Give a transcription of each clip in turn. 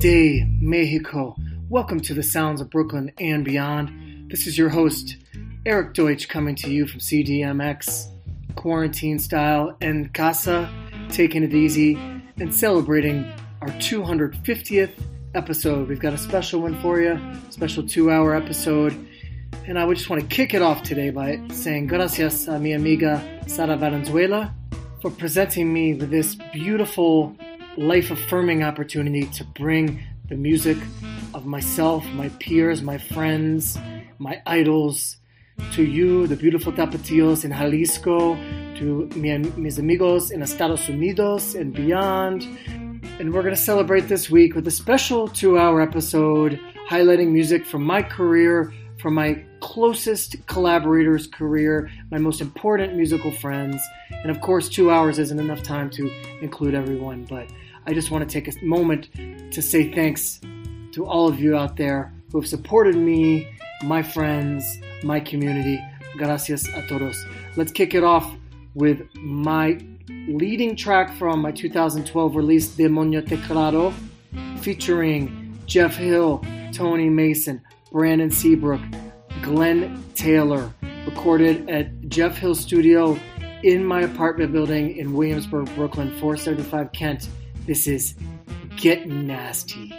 De Mexico. Welcome to the sounds of Brooklyn and beyond. This is your host, Erik Deutsch, coming to you from CDMX, quarantine style and casa, taking it easy and celebrating our 250th episode. We've got a special one for you, special two hour episode. And I would just want to kick it off today by saying gracias a mi amiga Sara Valenzuela for presenting me with this beautiful life affirming opportunity to bring the music of myself, my peers, my friends, my idols to you, the beautiful tapatillos in Jalisco, to mi, mis amigos in Estados Unidos and beyond. And we're going to celebrate this week with a special two hour episode highlighting music from my career, from my closest collaborators' career, my most important musical friends. And of course, two hours isn't enough time to include everyone, but I just want to take a moment to say thanks to all of you out there who have supported me, my friends, my community. Gracias a todos. Let's kick it off with my leading track from my 2012 release, Demonio Teclado, featuring Jeff Hill, Tony Mason, Brandon Seabrook, Glenn Taylor, recorded at Jeff Hill Studio in my apartment building in Williamsburg, Brooklyn, 475 Kent. This is Get Nasty.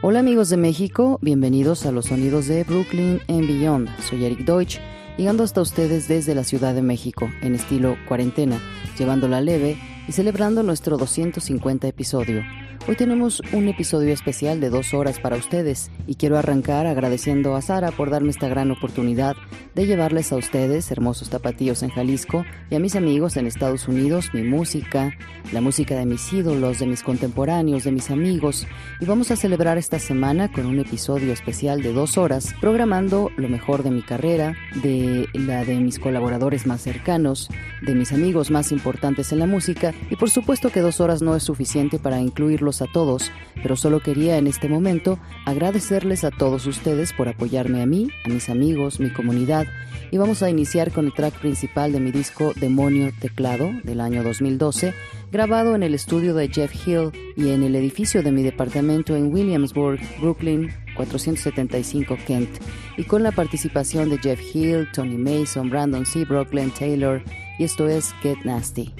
Hola amigos de México, bienvenidos a los sonidos de Brooklyn and Beyond. Soy Eric Deutsch, llegando hasta ustedes desde la Ciudad de México, en estilo cuarentena, llevándola leve y celebrando nuestro 250 episodio. Hoy tenemos un episodio especial de dos horas para ustedes y quiero arrancar agradeciendo a Sara por darme esta gran oportunidad de llevarles a ustedes, hermosos tapatíos en Jalisco, y a mis amigos en Estados Unidos, mi música, la música de mis ídolos, de mis contemporáneos, de mis amigos, y vamos a celebrar esta semana con un episodio especial de dos horas, programando lo mejor de mi carrera, de la de mis colaboradores más cercanos, de mis amigos más importantes en la música, y por supuesto que dos horas no es suficiente para incluirlos a todos, pero solo quería en este momento agradecerles a todos ustedes por apoyarme a mí, a mis amigos, mi comunidad, y vamos a iniciar con el track principal de mi disco Demonio Teclado del año 2012, grabado en el estudio de Jeff Hill y en el edificio de mi departamento en Williamsburg, Brooklyn, 475 Kent, y con la participación de Jeff Hill, Tony Mason, Brandon Seabrook, Glenn Taylor, y esto es Get Nasty.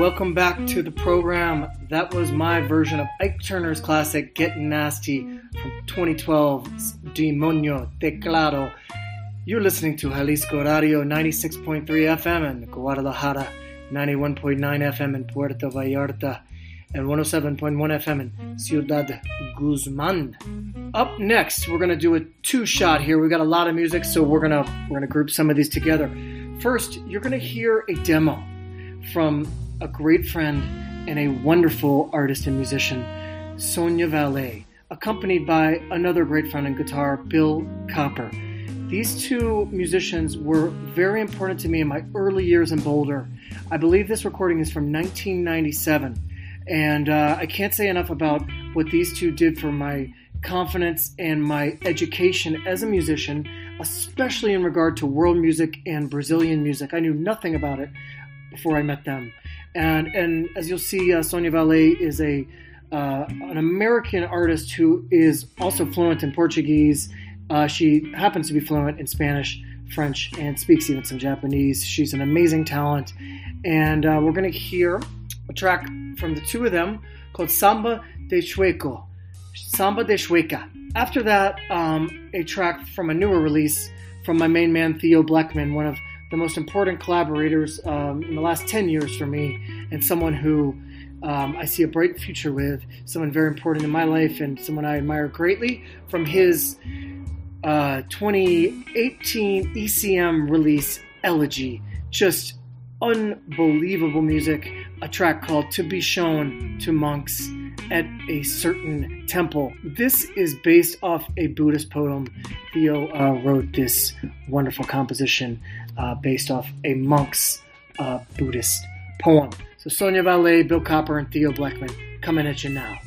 Welcome back to the program. That was my version of Ike Turner's classic Getting Nasty from 2012's Demonio Teclado. You're listening to Jalisco Radio 96.3 FM in Guadalajara, 91.9 FM in Puerto Vallarta, and 107.1 FM in Ciudad Guzman. Up next, we're gonna do a two-shot here. We got a lot of music, so we're gonna we're gonna group some of these together. First, you're gonna hear a demo from a great friend and a wonderful artist and musician, Sonya Vallet, accompanied by another great friend and guitar, Bill Copper. These two musicians were very important to me in my early years in Boulder. I believe this recording is from 1997, and uh, I can't say enough about what these two did for my confidence and my education as a musician, especially in regard to world music and Brazilian music. I knew nothing about it before I met them. And and as you'll see, uh, Sonya Vallet is a uh, an American artist who is also fluent in Portuguese. Uh, she happens to be fluent in Spanish, French, and speaks even some Japanese. She's an amazing talent, and uh, we're going to hear a track from the two of them called Samba de Chueco. Samba de Chueca. After that, um, a track from a newer release from my main man Theo Bleckmann, one of the most important collaborators um, in the last 10 years for me, and someone who um, I see a bright future with, someone very important in my life, and someone I admire greatly from his uh, 2018 ECM release, Elegy. Just unbelievable music. A track called To Be Shown to Monks at a Certain Temple. This is based off a Buddhist poem. Theo uh, wrote this wonderful composition uh, based off a monk's uh, Buddhist poem. So Sonya Vallet, Bill Copper, and Theo Bleckmann coming at you now.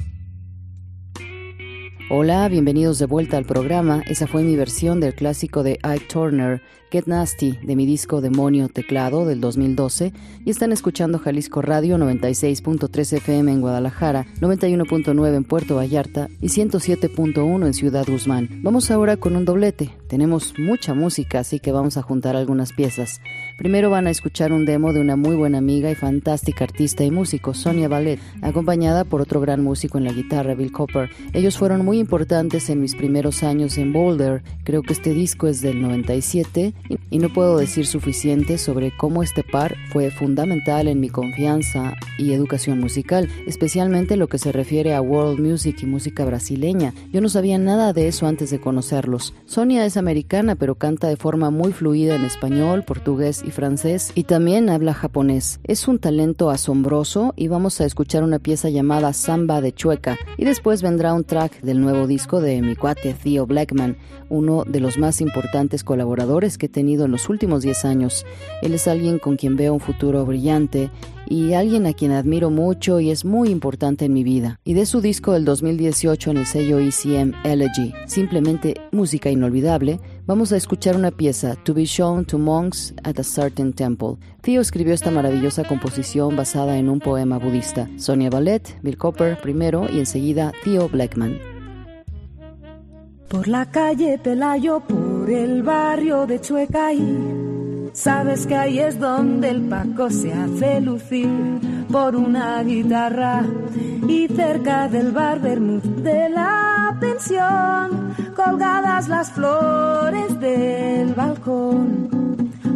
Hola, bienvenidos de vuelta al programa. Esa fue mi versión del clásico de Ike Turner, Get Nasty, de mi disco Demonio Teclado del 2012, y están escuchando Jalisco Radio 96.3 FM en Guadalajara, 91.9 en Puerto Vallarta y 107.1 en Ciudad Guzmán. Vamos ahora con un doblete. Tenemos mucha música, así que vamos a juntar algunas piezas. Primero van a escuchar un demo de una muy buena amiga y fantástica artista y músico, Sonia Ballet, acompañada por otro gran músico en la guitarra, Bill Copper. Ellos fueron muy importantes en mis primeros años en Boulder. Creo que este disco es del 97 y no puedo decir suficiente sobre cómo este par fue fundamental en mi confianza y educación musical, especialmente lo que se refiere a world music y música brasileña. Yo no sabía nada de eso antes de conocerlos. Sonia es americana, pero canta de forma muy fluida en español, portugués y francés, y también habla japonés. Es un talento asombroso y vamos a escuchar una pieza llamada Samba de Chueca, y después vendrá un track del nuevo disco de mi cuate Theo Blackman, uno de los más importantes colaboradores que he tenido en los últimos 10 años. Él es alguien con quien veo un futuro brillante y alguien a quien admiro mucho y es muy importante en mi vida. Y de su disco del 2018 en el sello ECM Elegy, simplemente música inolvidable, vamos a escuchar una pieza, To Be Shown to Monks at a Certain Temple. Theo escribió esta maravillosa composición basada en un poema budista. Sonia Ballet, Bill Copper primero y enseguida Theo Blackman. Por la calle Pelayo, por el barrio de Chuecaí. Sabes que ahí es donde el Paco se hace lucir por una guitarra y cerca del bar de la pensión colgadas las flores del balcón.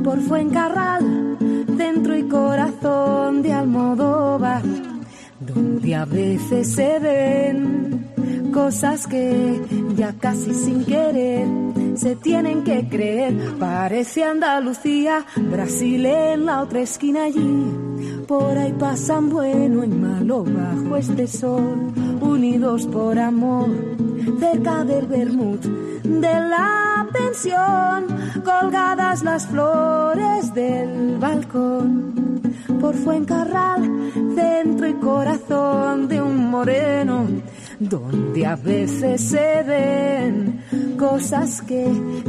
Por Fuencarral, centro y corazón de Almodóvar, donde a veces se ven cosas que ya casi sin querer se tienen que creer. Parece Andalucía, Brasil en la otra esquina allí. Por ahí pasan bueno y malo bajo este sol, unidos por amor, cerca del Bermud de la pensión, colgadas las flores del balcón. Por Fuencarral, centro y corazón de un moreno donde a veces se ven cosas que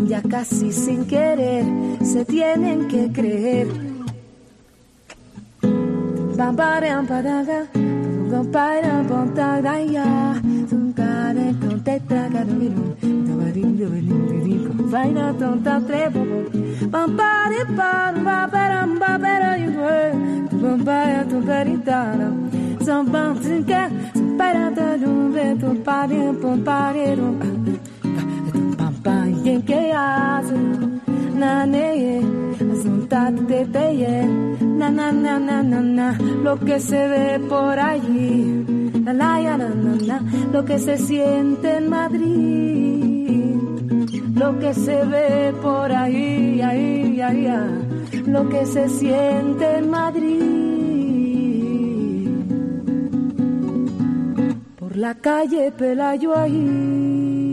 ya casi sin querer se tienen que creer. Vaina tonta trevo, pampare pan, paparam, papera, you were, pampare, verità Some bouncing cat Para da dum vento Pare pom pare dum Pam pam yen que azu Na ne Azuntat de peye Na na na na na na Lo que se ve por allí. La la na na na Lo que se siente en Madrid. Lo que se ve por ahí, ahí, ahí, ahí. Lo que se siente en Madrid. La calle Pelayo ahí.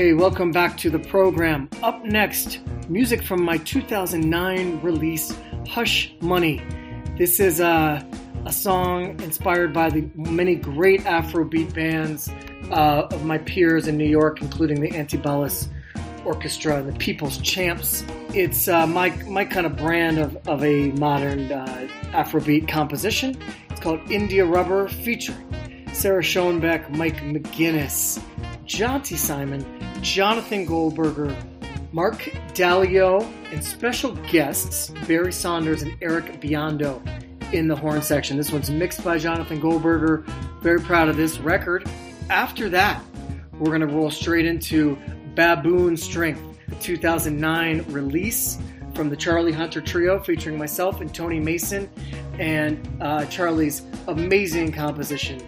Hey, welcome back to the program. Up next, music from my 2009 release, Hush Money. This is a, a song inspired by the many great Afrobeat bands uh, of my peers in New York, including the Antibalas Orchestra and the People's Champs. It's uh, my, my kind of brand of, of a modern uh, Afrobeat composition. It's called India Rubber, featuring Sara Schoenbeck, Mike McGinnis, Jonti Siman, Jonathan Goldberger, Mark Dalio, and special guests Barry Saunders and Eric Biondo in the horn section. This one's mixed by Jonathan Goldberger. Very proud of this record. After that, we're going to roll straight into Baboon Strength. 2009 release from the Charlie Hunter Trio featuring myself and Tony Mason and uh, Charlie's amazing composition,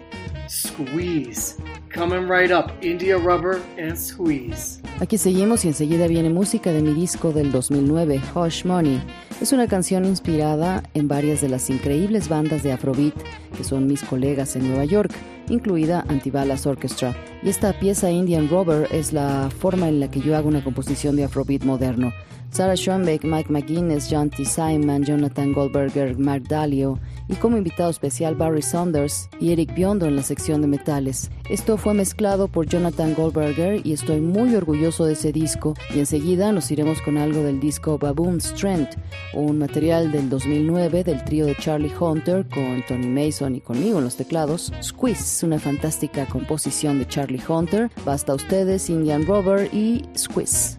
Squeeze. Coming right up, India Rubber and Squeeze. Aquí seguimos y enseguida viene música de mi disco del 2009, Hush Money. Es una canción inspirada en varias de las increíbles bandas de Afrobeat que son mis colegas en Nueva York, incluida Antibalas Orchestra. Y esta pieza Indian Rubber es la forma en la que yo hago una composición de Afrobeat moderno. Sarah Schoenbeck, Mike McGuinness, John T. Simon, Jonathan Goldberger, Mark Dalio y como invitado especial Barry Saunders y Eric Biondo en la sección de metales. Esto fue mezclado por Jonathan Goldberger y estoy muy orgulloso de ese disco y enseguida nos iremos con algo del disco Baboon Strength, un material del 2009 del trío de Charlie Hunter con Tony Mason y conmigo en los teclados. Squeeze, una fantástica composición de Charlie Hunter. Basta ustedes, Indian Rubber y Squeeze.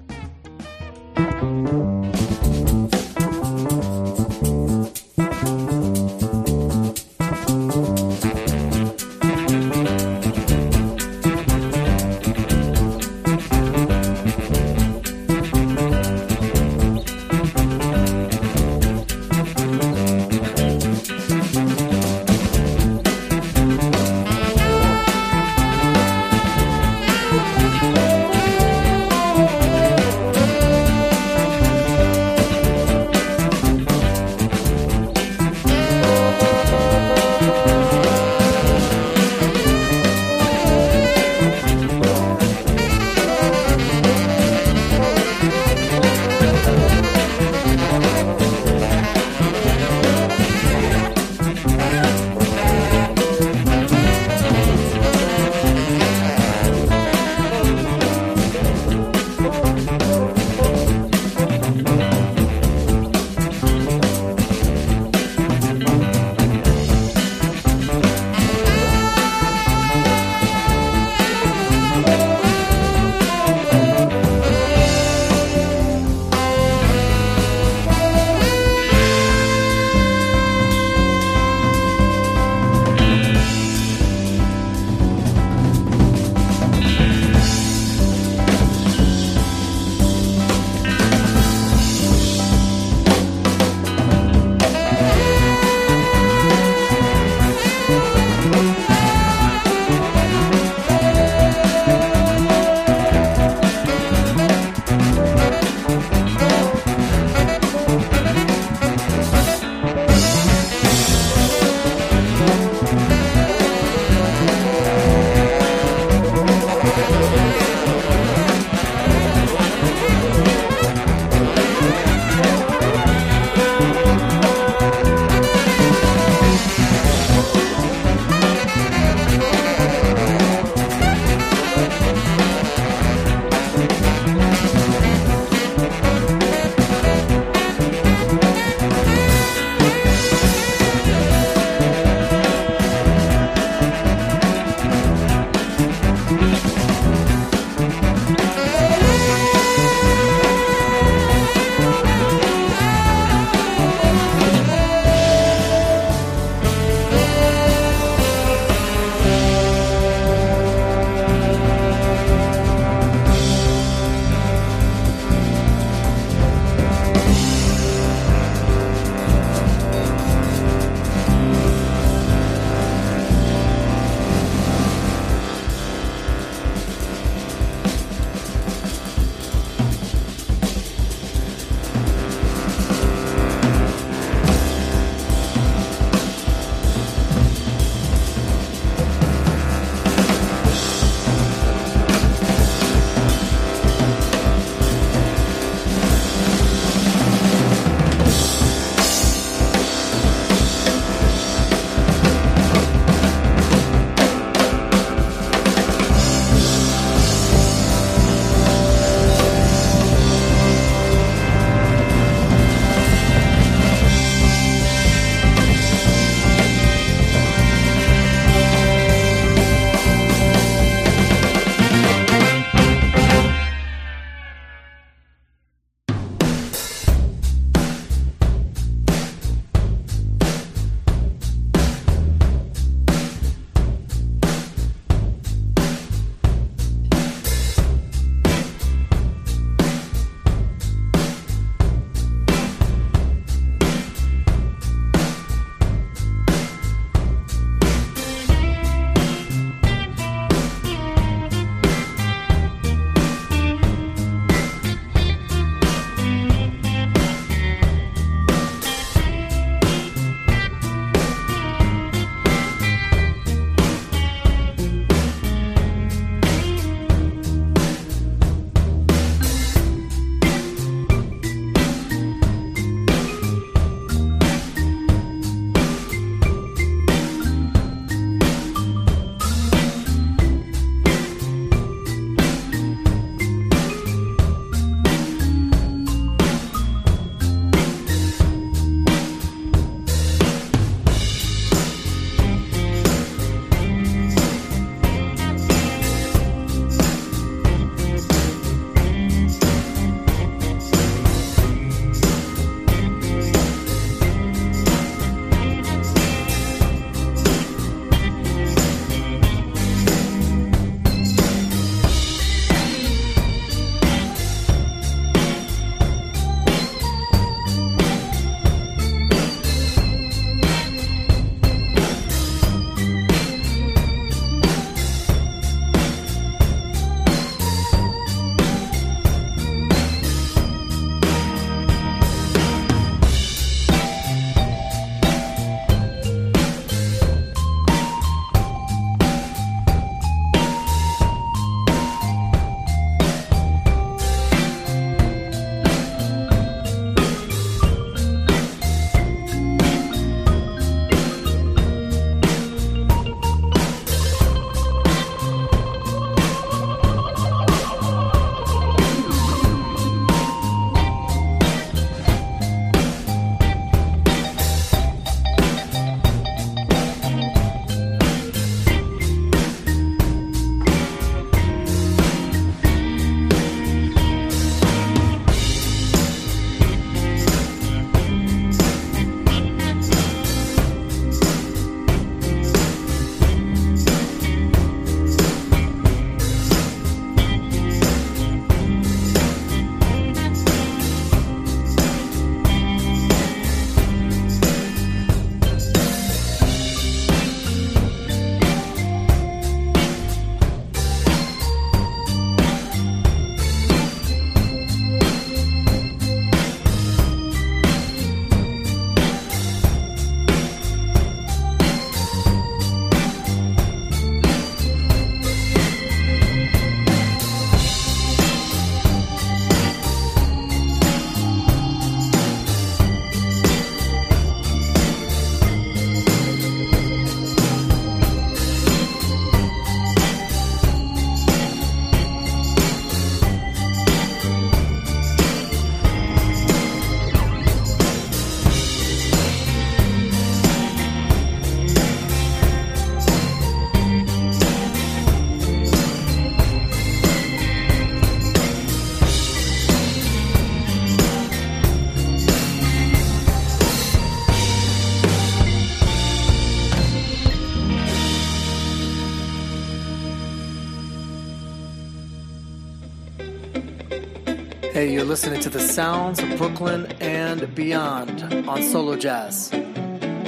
Hey, you're listening to the sounds of Brooklyn and beyond on Solo Jazz.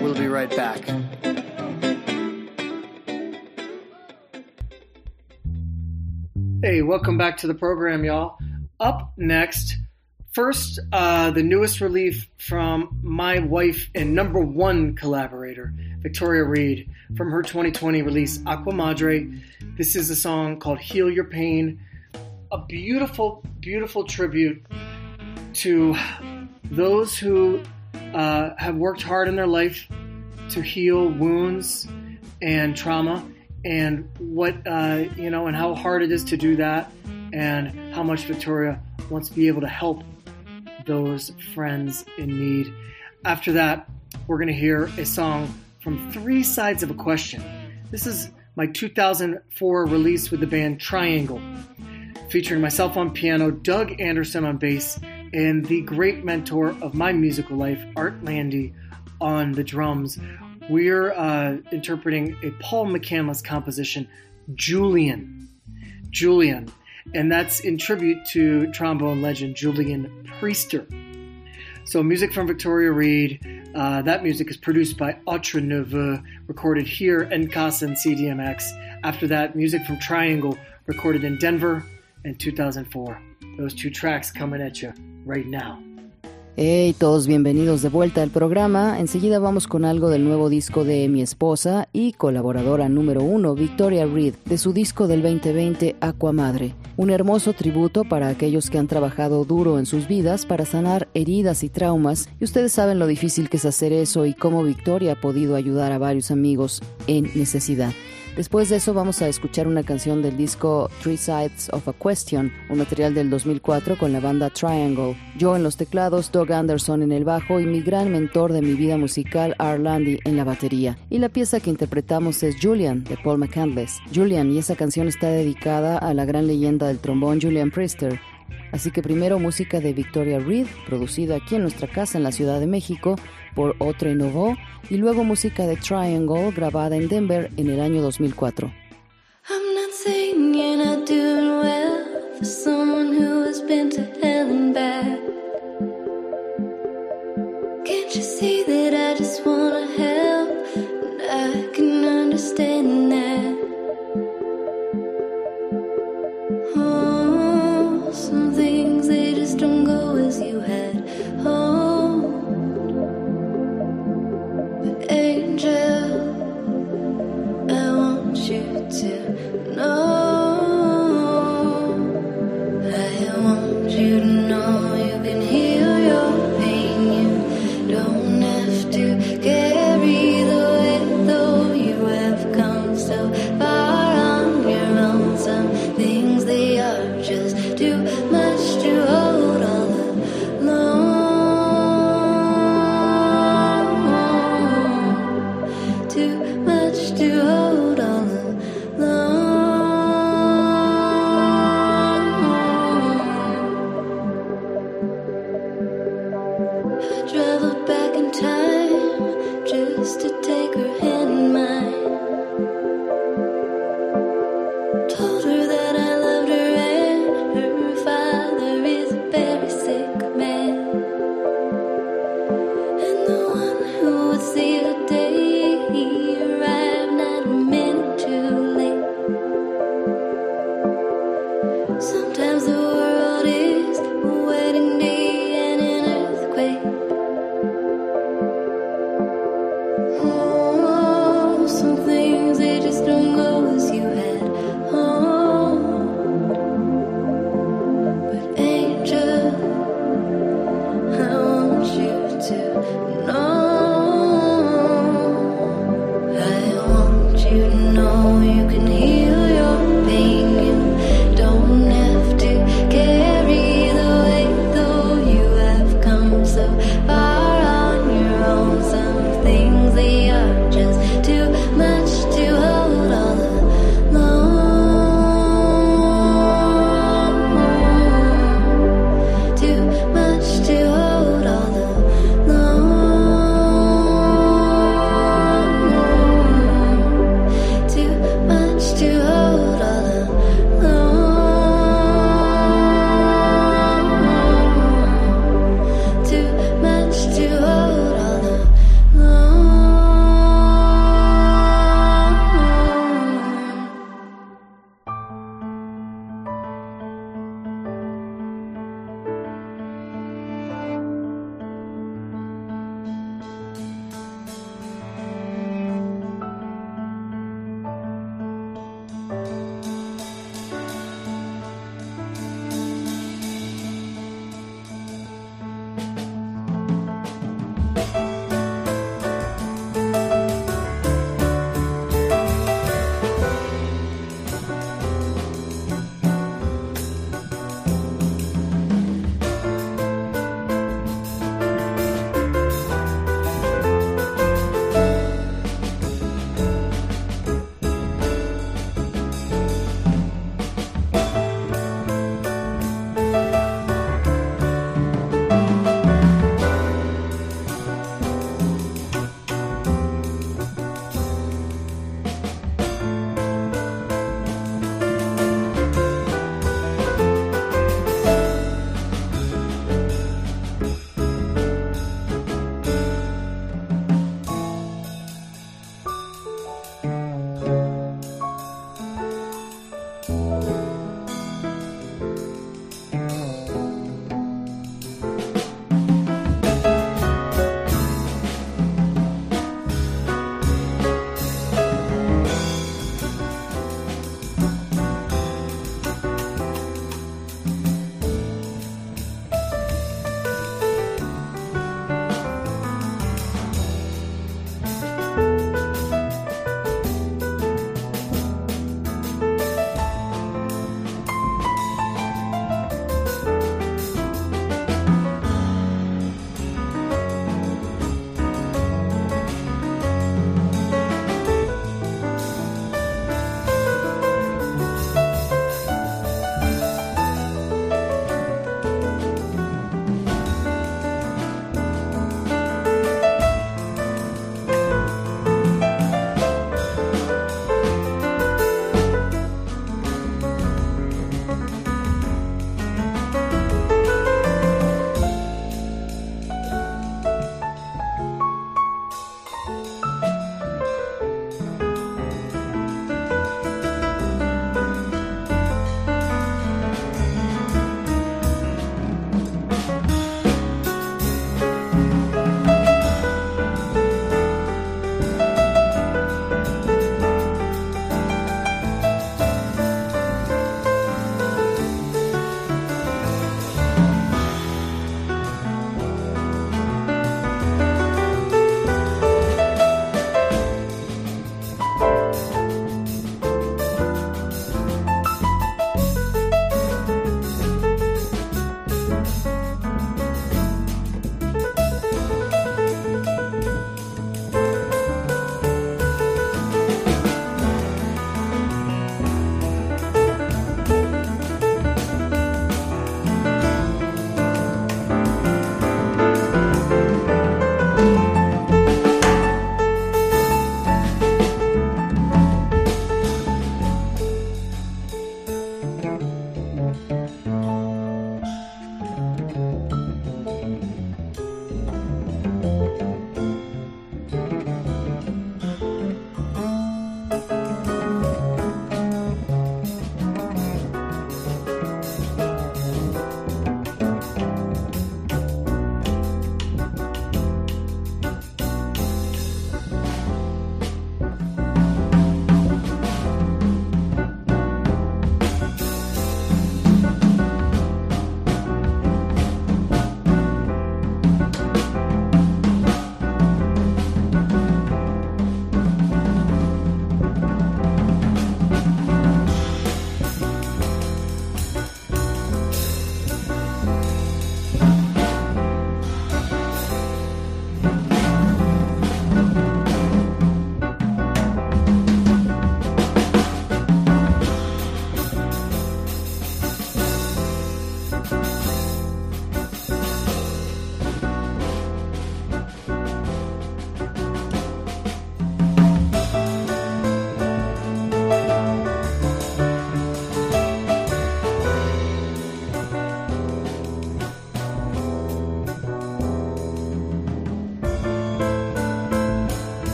We'll be right back. Hey, welcome back to the program, y'all. Up next, first, uh, the newest relief from my wife and number one collaborator, Victoria Reed, from her 2020 release, Aqua Madre. This is a song called Heal Your Pain, a beautiful, beautiful tribute to those who uh, have worked hard in their life to heal wounds and trauma and what uh, you know and how hard it is to do that and how much victoria wants to be able to help those friends in need. After that we're going to hear a song from three sides of a question. This is my 2004 release with the band triangle featuring myself on piano doug anderson on bass and the great mentor of my musical life Art Lande on the drums we're uh, interpreting a Paul McCandless composition, Julian. Julian. And that's in tribute to trombone legend Julian Priester. So, music from Victoria Reed. Uh, that music is produced by Autre Ne Veut, recorded here in Casa CDMX. After that, music from Triangle, recorded in Denver in 2004. Those two tracks coming at you right now. Hey, todos bienvenidos de vuelta al programa. Enseguida vamos con algo del nuevo disco de mi esposa y colaboradora número uno, Victoria Reed, de su disco del 2020, Aqua Madre. Un hermoso tributo para aquellos que han trabajado duro en sus vidas para sanar heridas y traumas, y ustedes saben lo difícil que es hacer eso y cómo Victoria ha podido ayudar a varios amigos en necesidad. Después de eso vamos a escuchar una canción del disco Three Sides of a Question, un material del 2004 con la banda Triangle. Yo en los teclados, Doug Anderson en el bajo y mi gran mentor de mi vida musical, Arlandy, en la batería. Y la pieza que interpretamos es Julian, de Paul McCandless. Julian, y esa canción está dedicada a la gran leyenda del trombón Julian Priester, Así que primero música de Victoria Reed, producida aquí en nuestra casa en la Ciudad de México por Otre y luego música de Triangle, grabada en Denver en el año 2004. I'm not saying you're not doing well for someone who has been to back. Oh, some things they just don't go as you had. You to know.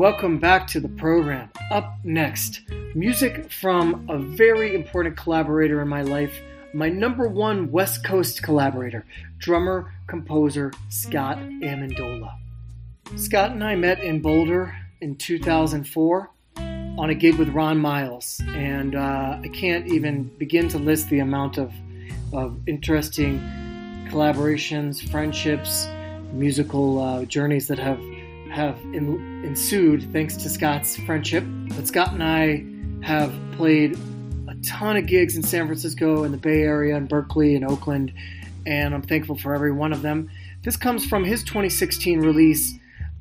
Welcome back to the program. Up next, music from a very important collaborator in my life, my number one West Coast collaborator, drummer composer Scott Amendola. Scott and I met in Boulder in 2004 on a gig with Ron Miles, and uh, I can't even begin to list the amount of, of interesting collaborations, friendships, musical uh, journeys that have have in, ensued thanks to Scott's friendship. But Scott and I have played a ton of gigs in San Francisco, and the Bay Area, in Berkeley, in Oakland, and I'm thankful for every one of them. This comes from his 2016 release,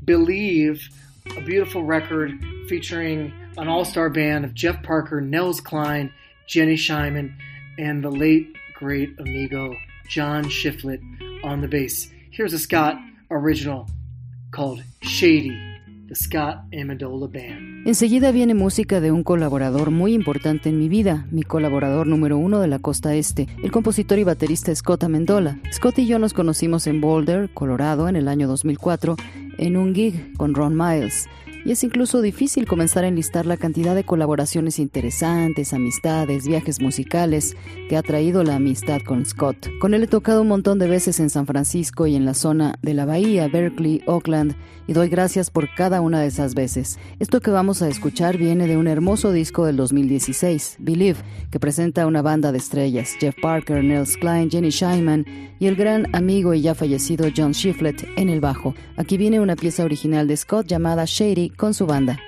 Believe, a beautiful record featuring an all star band of Jeff Parker, Nels Cline, Jenny Scheinman, and the late, great amigo John Shifflett on the bass. Here's a Scott original called Shady, the Scott Amendola Band. Enseguida viene música de un colaborador muy importante en mi vida, mi colaborador número uno de la costa este, el compositor y baterista Scott Amendola. Scott y yo nos conocimos en Boulder, Colorado, en el año 2004, en un gig con Ron Miles. Y es incluso difícil comenzar a enlistar la cantidad de colaboraciones interesantes, amistades, viajes musicales que ha traído la amistad con Scott. Con él he tocado un montón de veces en San Francisco y en la zona de la Bahía, Berkeley, Oakland, y doy gracias por cada una de esas veces. Esto que vamos a escuchar viene de un hermoso disco del 2016, Believe, que presenta una banda de estrellas, Jeff Parker, Nels Klein, Jenny Scheinman y el gran amigo y ya fallecido John Shiflett en el bajo. Aquí viene una pieza original de Scott llamada Shady con su banda.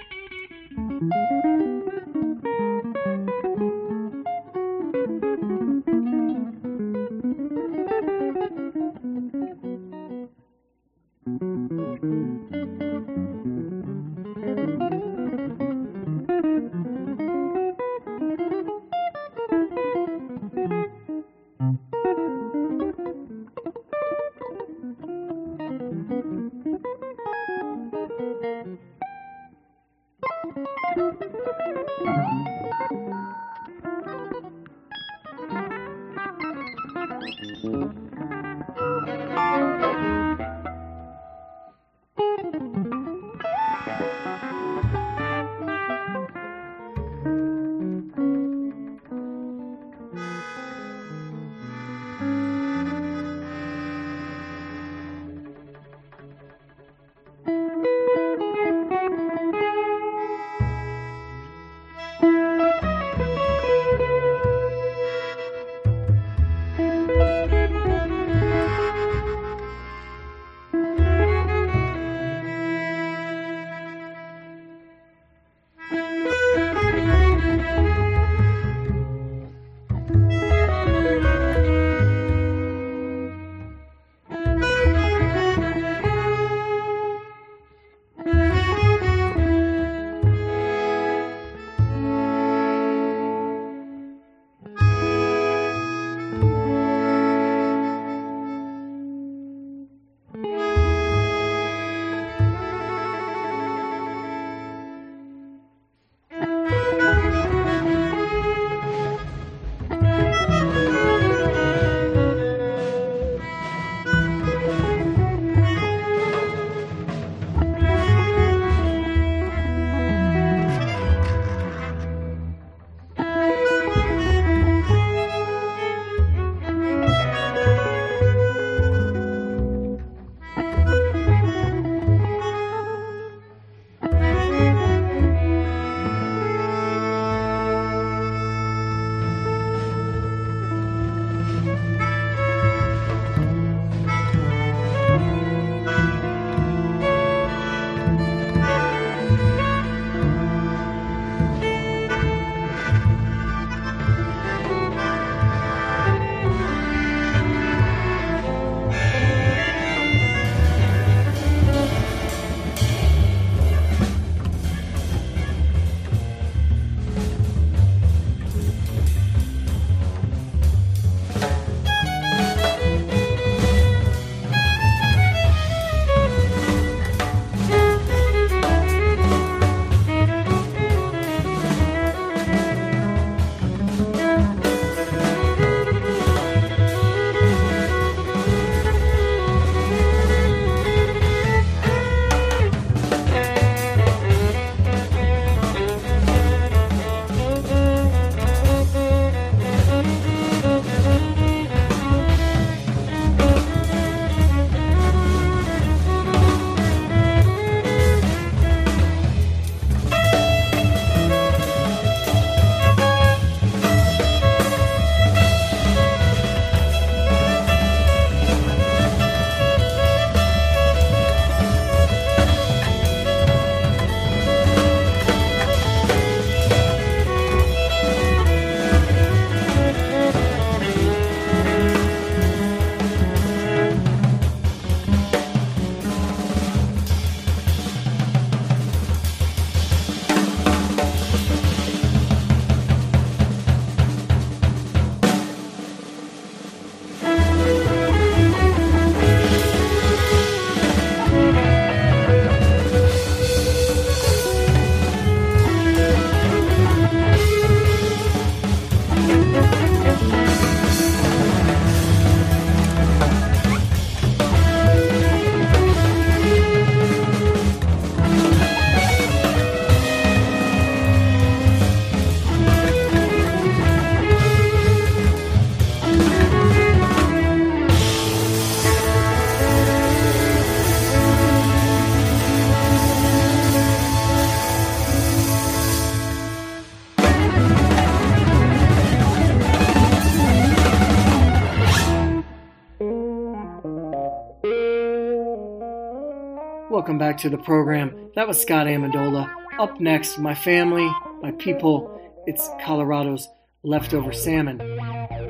Welcome back to the program. That was Scott Amendola. Up next, my family, my people. It's Colorado's leftover salmon.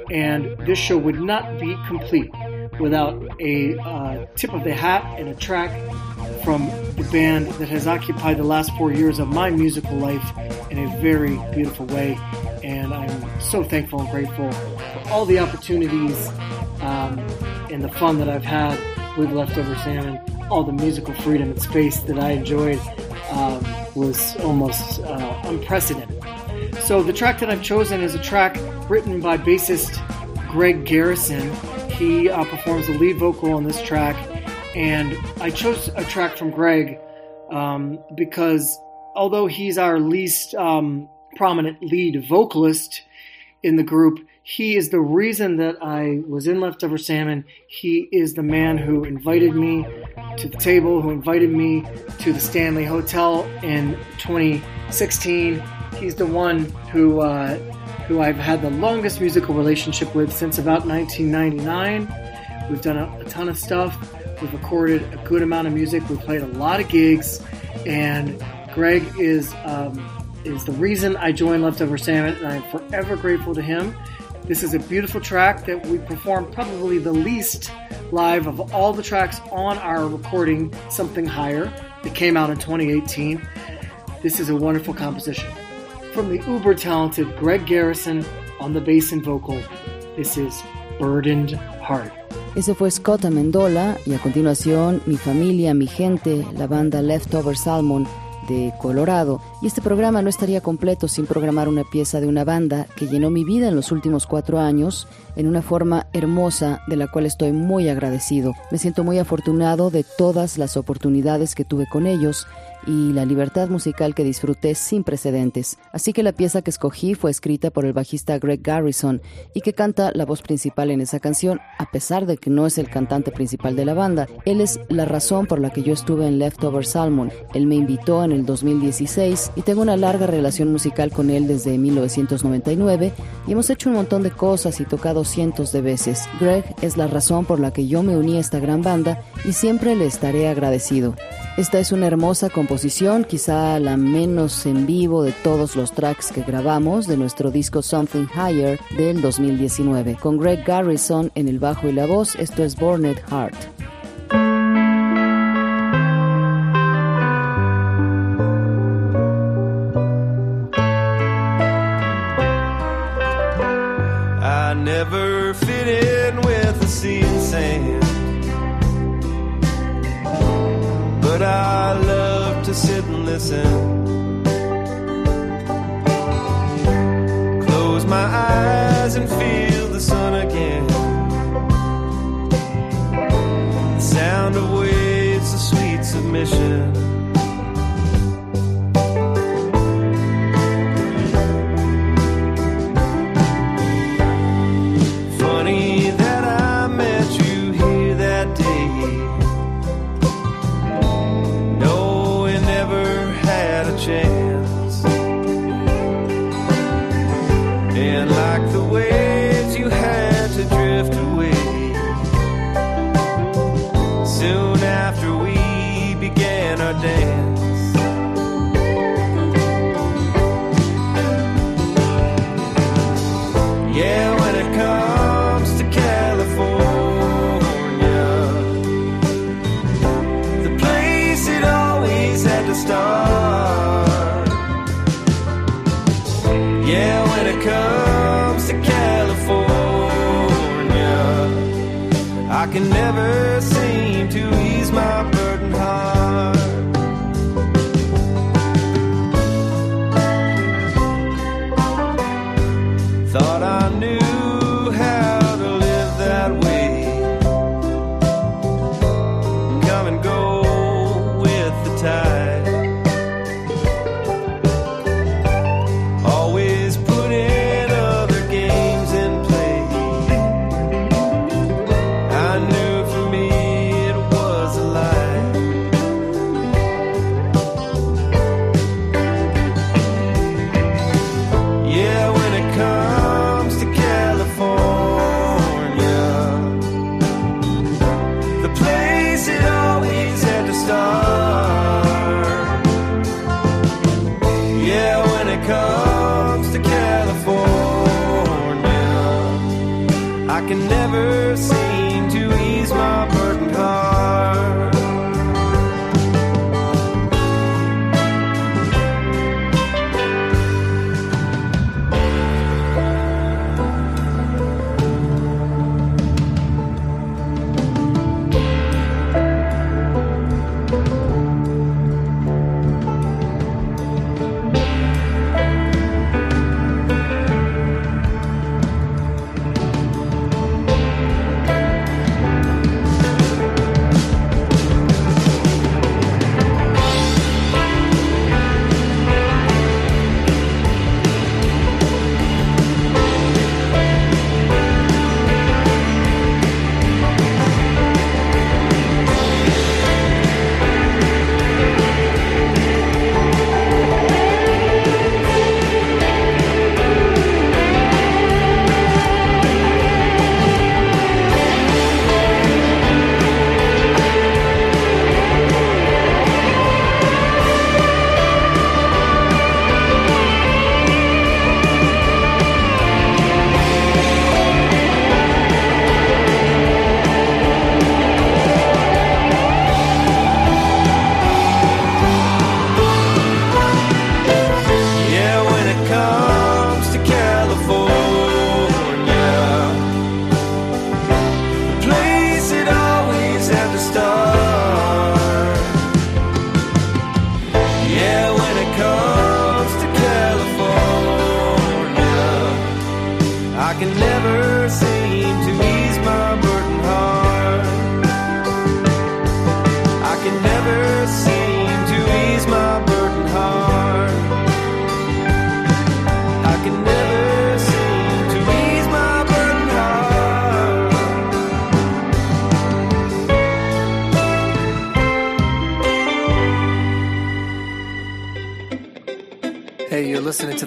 And this show would not be complete without a uh, tip of the hat and a track from the band that has occupied the last four years of my musical life in a very beautiful way. And I'm so thankful and grateful for all the opportunities um, and the fun that I've had with Leftover Salmon. All the musical freedom and space that I enjoyed um, was almost uh, unprecedented. So the track that I've chosen is a track written by bassist Greg Garrison. He uh, performs the lead vocal on this track, and I chose a track from Greg um, because although he's our least um, prominent lead vocalist in the group, he is the reason that I was in Leftover Salmon. He is the man who invited me to the table, who invited me to the Stanley Hotel in 2016. He's the one who uh, who I've had the longest musical relationship with since about 1999. We've done a, a ton of stuff. We've recorded a good amount of music. We've played a lot of gigs, and Greg is um, is the reason I joined Leftover Salmon, and I'm forever grateful to him. This is a beautiful track that we performed probably the least live of all the tracks on our recording, Something Higher. It came out in 2018. This is a wonderful composition. From the uber talented Greg Garrison on the bass and vocal, this is Burdened Heart. Ese fue Scott Amendola y a continuación Mi familia, mi gente, la banda Leftover Salmon de Colorado. Y este programa no estaría completo sin programar una pieza de una banda que llenó mi vida en los últimos cuatro años en una forma hermosa de la cual estoy muy agradecido. Me siento muy afortunado de todas las oportunidades que tuve con ellos y la libertad musical que disfruté sin precedentes. Así que la pieza que escogí fue escrita por el bajista Greg Garrison y que canta la voz principal en esa canción, a pesar de que no es el cantante principal de la banda. Él es la razón por la que yo estuve en Leftover Salmon. Él me invitó en el 2016 y tengo una larga relación musical con él desde 1999 y hemos hecho un montón de cosas y tocado cientos de veces. Greg es la razón por la que yo me uní a esta gran banda y siempre le estaré agradecido. Esta es una hermosa composición, quizá la menos en vivo de todos los tracks que grabamos de nuestro disco Something Higher del 2019. Con Greg Garrison en el bajo y la voz, esto es Borned Heart. I never fit in with the sea But I love to sit and listen. Close my eyes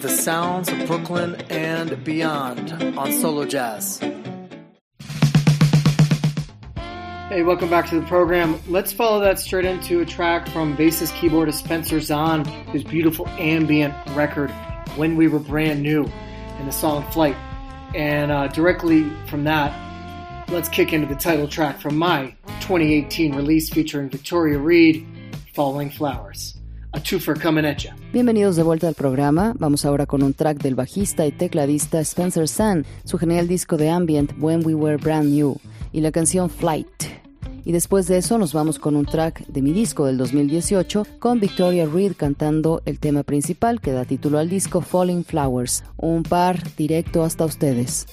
the sounds of Brooklyn and beyond on Solo Jazz. Hey, welcome back to the program. Let's follow that straight into a track from bassist keyboardist Spencer Zahn, his beautiful ambient record, When We Were Brand New, and the song Flight. And uh, directly from that, let's kick into the title track from my 2018 release featuring Victoria Reed, Falling Flowers. Coming at ya. Bienvenidos de vuelta al programa. Vamos ahora con un track del bajista y tecladista Spencer Sun, su genial disco de ambient When We Were Brand New y la canción Flight. Y después de eso nos vamos con un track de mi disco del 2018 con Victoria Reed cantando el tema principal que da título al disco Falling Flowers. Un par directo hasta ustedes.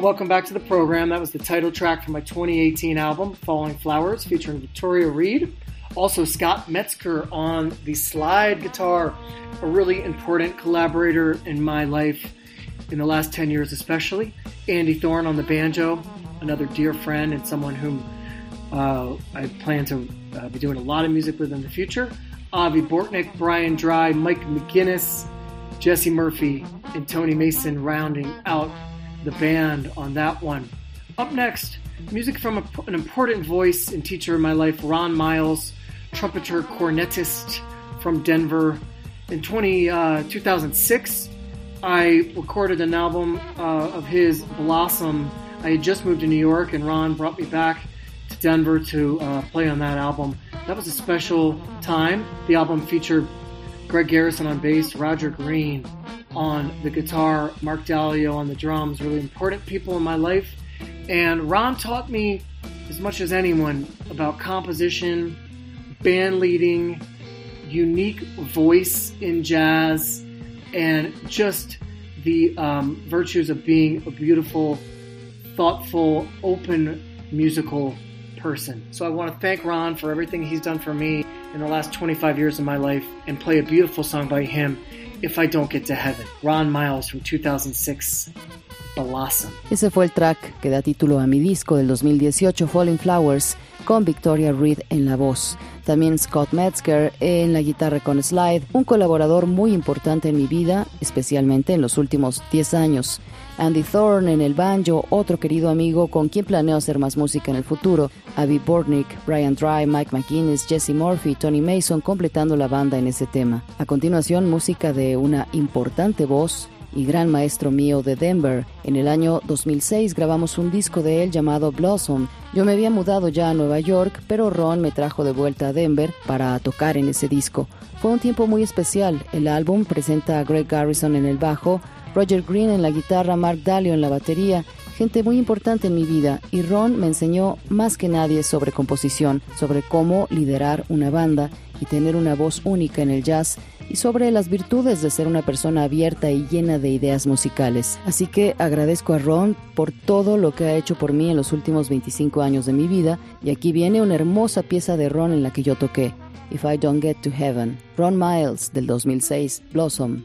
Welcome back to the program. That was the title track from my 2018 album, Falling Flowers, featuring Victoria Reed. Also, Scott Metzger on the slide guitar, a really important collaborator in my life in the last 10 years, especially. Andy Thorn on the banjo, another dear friend and someone whom uh, I plan to uh, be doing a lot of music with in the future. Avi Bortnick, Brian Drye, Mike McGinnis, Jesse Murphy, and Tony Mason rounding out the band on that one. Up next, music from a, an important voice and teacher in my life, Ron Miles, trumpeter cornetist from Denver. In 20, uh, 2006, I recorded an album uh, of his, Blossom. I had just moved to New York, and Ron brought me back to Denver to uh, play on that album. That was a special time. The album featured Greg Garrison on bass, Roger Green on the guitar, Mark Dalio on the drums, really important people in my life. And Ron taught me as much as anyone about composition, band leading, unique voice in jazz, and just the um, virtues of being a beautiful, thoughtful, open musical person. So I want to thank Ron for everything he's done for me in the last 25 years of my life and play a beautiful song by him If I Don't Get to Heaven. Ron Miles from 2006. Blossom. Ese fue el track que da título a mi disco del 2018, Falling Flowers, con Victoria Reed en la voz. También Scott Metzger en la guitarra con slide, un colaborador muy importante en mi vida, especialmente en los últimos 10 años. Andy Thorne en el banjo, otro querido amigo con quien planeo hacer más música en el futuro. Abby Bortnick, Brian Dry, Mike McGuinness, Jesse Murphy, Tony Mason completando la banda en ese tema. A continuación, música de una importante voz y gran maestro mío de Denver. En el año 2006 grabamos un disco de él llamado Blossom. Yo me había mudado ya a Nueva York, pero Ron me trajo de vuelta a Denver para tocar en ese disco. Fue un tiempo muy especial. El álbum presenta a Greg Garrison en el bajo, Roger Green en la guitarra, Mark Dalio en la batería, gente muy importante en mi vida y Ron me enseñó más que nadie sobre composición, sobre cómo liderar una banda y tener una voz única en el jazz y sobre las virtudes de ser una persona abierta y llena de ideas musicales. Así que agradezco a Ron por todo lo que ha hecho por mí en los últimos 25 años de mi vida y aquí viene una hermosa pieza de Ron en la que yo toqué, If I Don't Get to Heaven, Ron Miles del 2006, Blossom.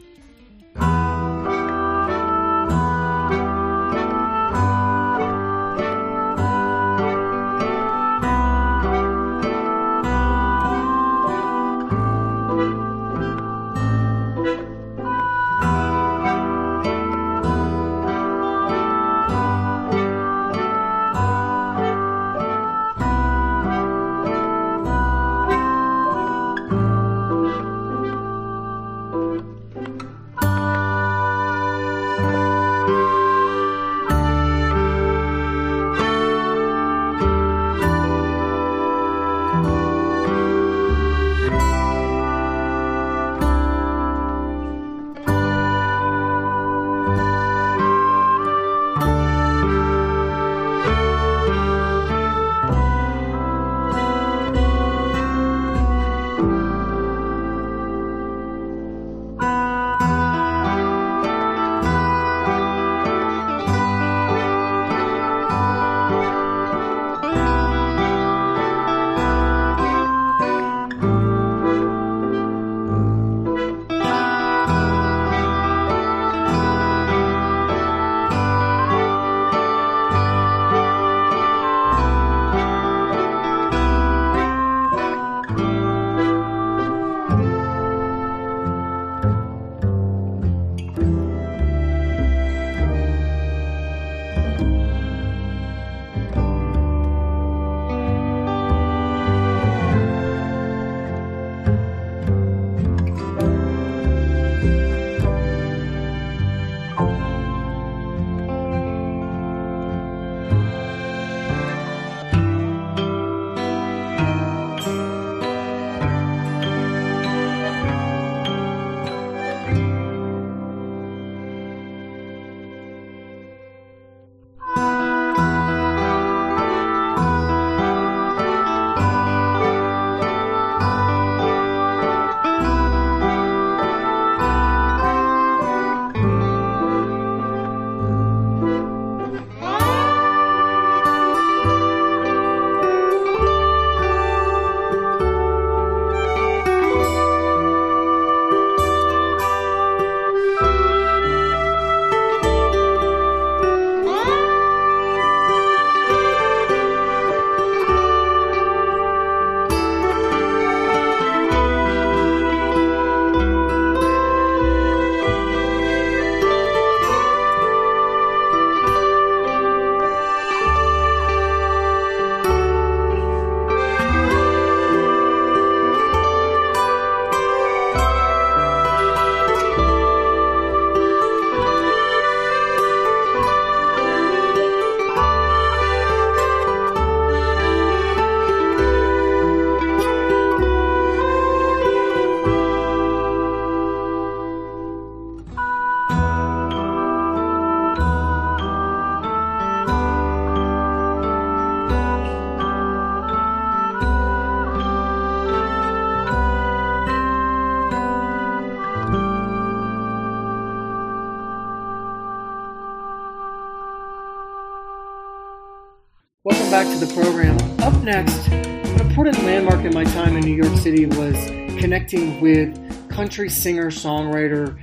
York City was connecting with country singer, songwriter,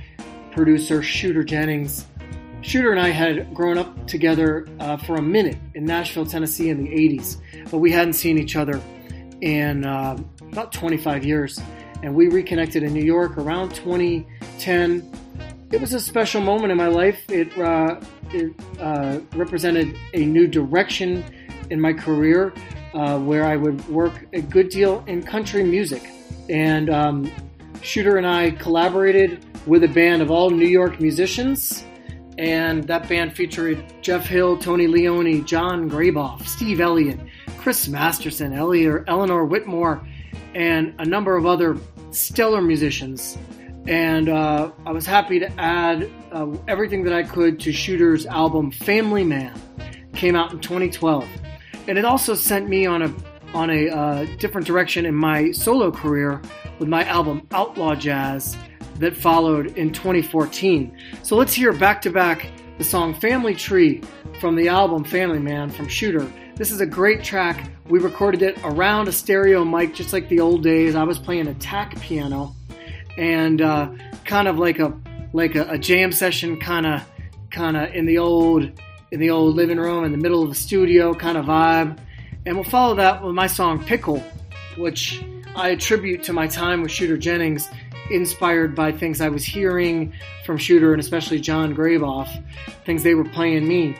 producer Shooter Jennings. Shooter and I had grown up together uh, for a minute in Nashville, Tennessee in the 80s, but we hadn't seen each other in uh, about 25 years. And we reconnected in New York around 2010. It was a special moment in my life. It, uh, it uh, represented a new direction in my career uh, where I would work a good deal in country music. And um, Shooter and I collaborated with a band of all New York musicians. And that band featured Jeff Hill, Tony Leone, John Graboff, Steve Elliott, Chris Masterson, Eleanor Whitmore, and a number of other stellar musicians. And uh, I was happy to add uh, everything that I could to Shooter's album Family Man. came out in 2012 and it also sent me on a on a uh, different direction in my solo career with my album Outlaw Jazz that followed in 2014. So let's hear back to back the song Family Tree from the album Family Man from Shooter. This is a great track. We recorded it around a stereo mic, just like the old days. I was playing a tack piano, and uh, kind of like a like a, a jam session, kind of kind of in the old in the old living room in the middle of the studio kind of vibe. And we'll follow that with my song Pickle, which I attribute to my time with Shooter Jennings, inspired by things I was hearing from Shooter and especially John Graboff, things they were playing me.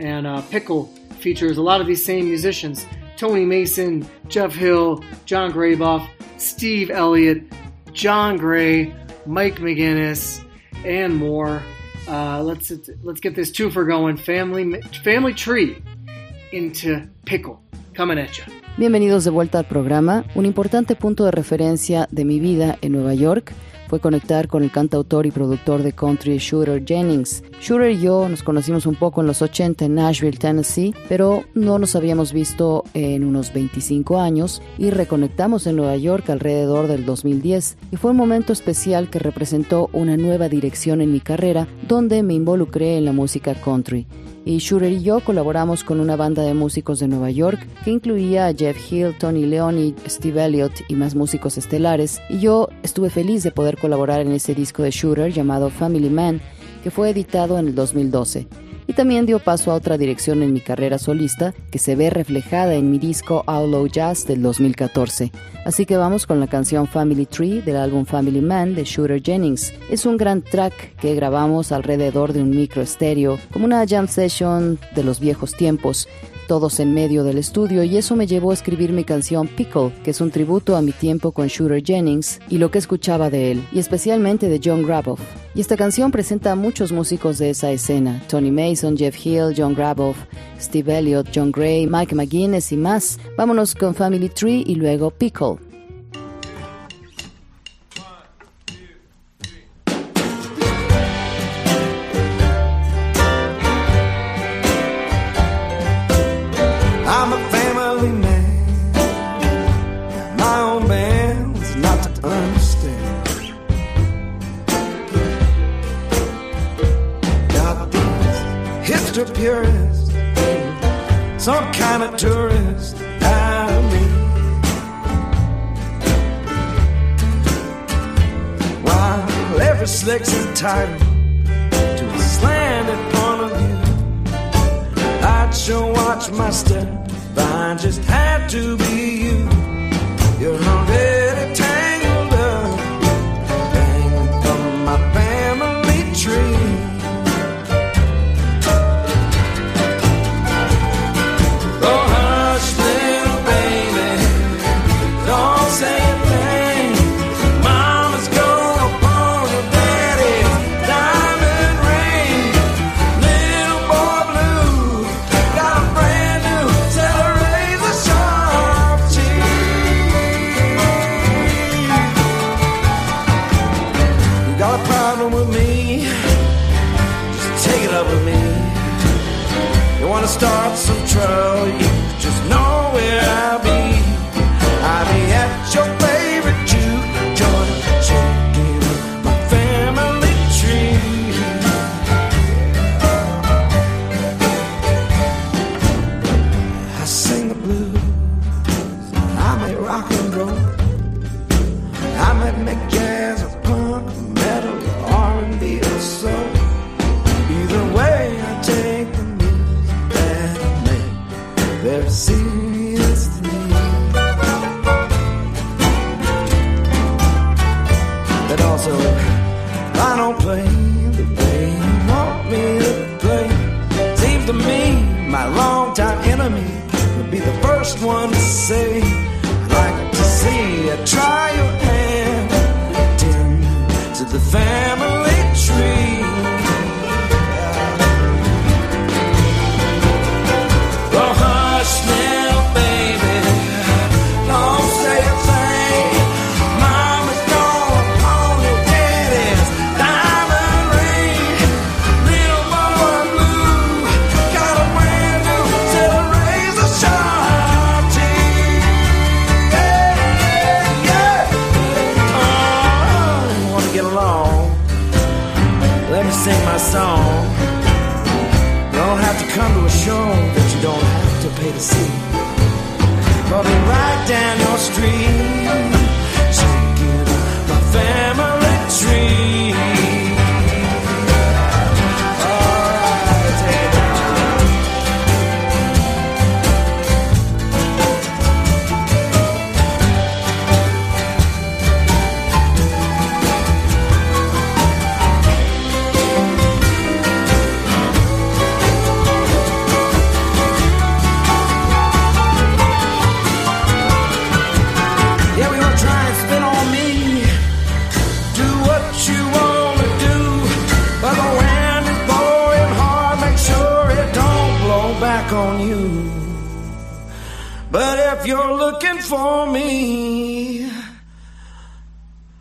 And uh, Pickle features a lot of these same musicians Tony Mason, Jeff Hill, John Graboff, Steve Elliott, John Gray, Mike McGinnis, and more. Uh, let's let's get this twofer going. Family Family Tree into Pickle. Coming at you. Bienvenidos de vuelta al programa. Un importante punto de referencia de mi vida en Nueva York fue conectar con el cantautor y productor de country Shooter Jennings. Shooter y yo nos conocimos un poco en los 80 en Nashville, Tennessee, pero no nos habíamos visto en unos 25 años y reconectamos en Nueva York alrededor del 2010 y fue un momento especial que representó una nueva dirección en mi carrera donde me involucré en la música country y Shooter y yo colaboramos con una banda de músicos de Nueva York que incluía a Jeff Hill, Tony Leone, Steve Elliott y más músicos estelares, y yo estuve feliz de poder colaborar en ese disco de Shooter llamado Family Man, que fue editado en el 2012 y también dio paso a otra dirección en mi carrera solista que se ve reflejada en mi disco Outlaw Jazz del 2014. Así que vamos con la canción Family Tree del álbum Family Man de Shooter Jennings. Es un gran track que grabamos alrededor de un micro estéreo, como una jam session de los viejos tiempos, todos en medio del estudio y eso me llevó a escribir mi canción Pickle, que es un tributo a mi tiempo con Shooter Jennings y lo que escuchaba de él, y especialmente de John Graboff. Y esta canción presenta a muchos músicos de esa escena, Tony Mason, Jeff Hill, John Graboff, Steve Elliott, John Gray, Mike McGuinness y más. Vámonos con Family Tree y luego Pickle.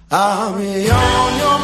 Be on your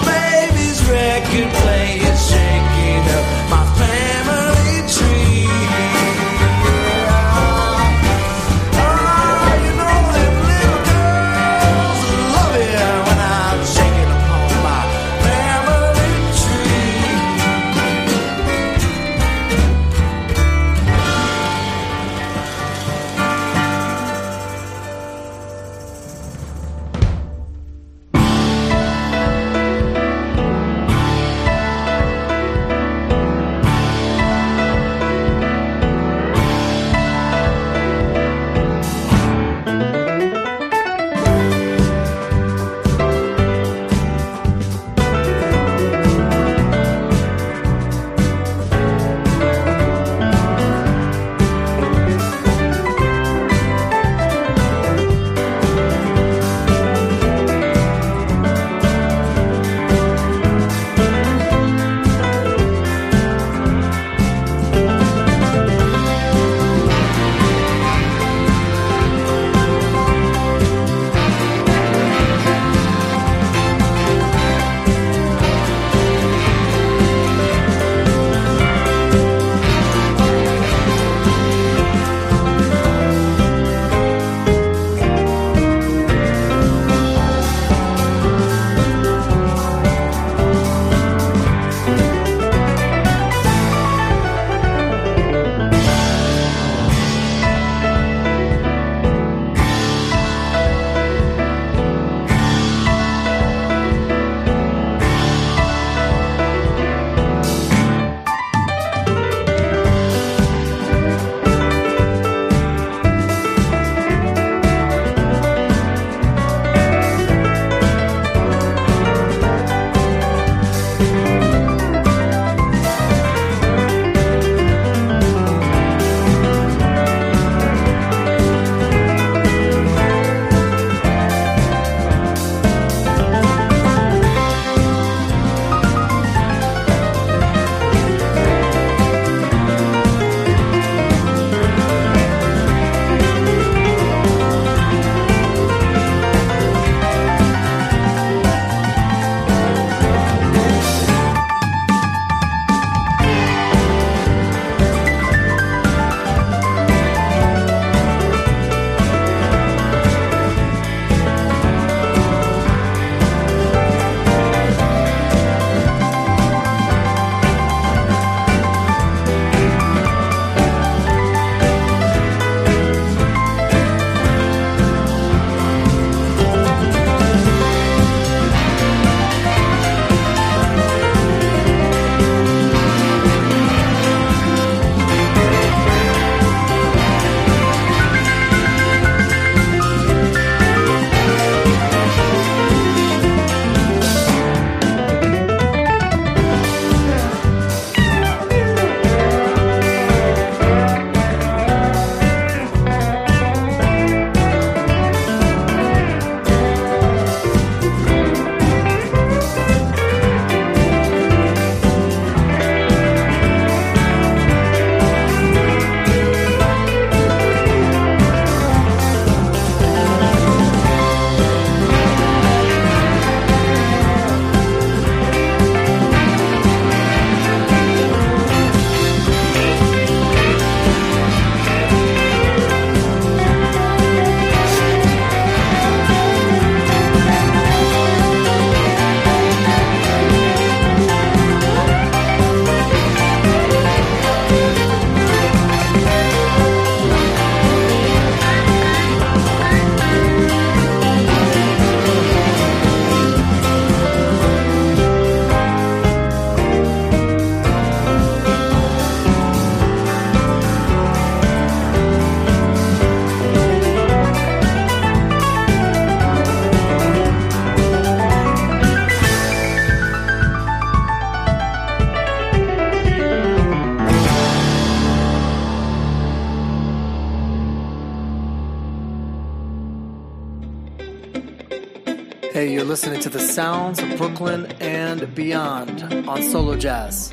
sounds of Brooklyn and beyond on Solo Jazz.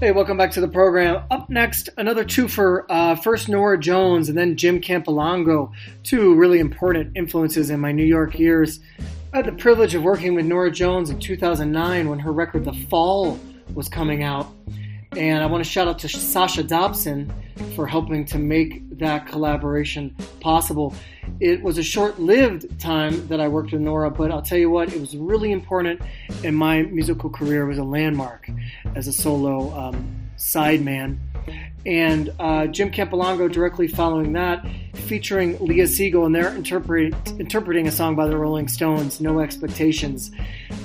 Hey, welcome back to the program. Up next, another two for uh, first Norah Jones and then Jim Campilongo. two really important influences in my New York years. I had the privilege of working with Norah Jones in 2009 when her record The Fall was coming out. And I want to shout out to Sasha Dobson for helping to make that collaboration possible. It was a short lived time that I worked with Norah, but I'll tell you what, it was really important in my musical career. Was a landmark as a solo um, sideman. And uh, Jim Campilongo directly following that, featuring Leah Siegel, and they're interpret- interpreting a song by the Rolling Stones, No Expectations.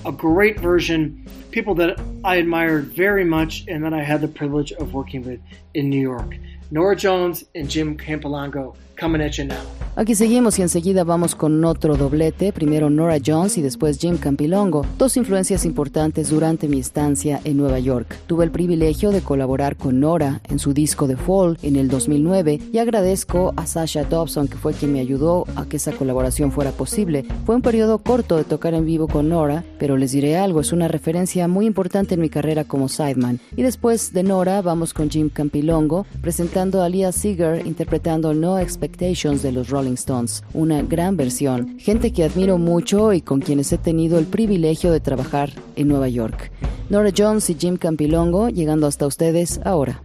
A great version, people that I admired very much and that I had the privilege of working with in New York. Norah Jones and Jim Campilongo coming at you now. Aquí seguimos y enseguida vamos con otro doblete, primero Nora Jones y después Jim Campilongo, dos influencias importantes durante mi estancia en Nueva York. Tuve el privilegio de colaborar con Nora en su disco The Fall en el 2009 y agradezco a Sasha Dobson que fue quien me ayudó a que esa colaboración fuera posible. Fue un periodo corto de tocar en vivo con Nora, pero les diré algo, es una referencia muy importante en mi carrera como sideman. Y después de Nora vamos con Jim Campilongo presentando a Leah Seeger interpretando No Expectations de los Rolling Stones, una gran versión, gente que admiro mucho y con quienes he tenido el privilegio de trabajar en Nueva York. Nora Jones y Jim Campilongo llegando hasta ustedes ahora.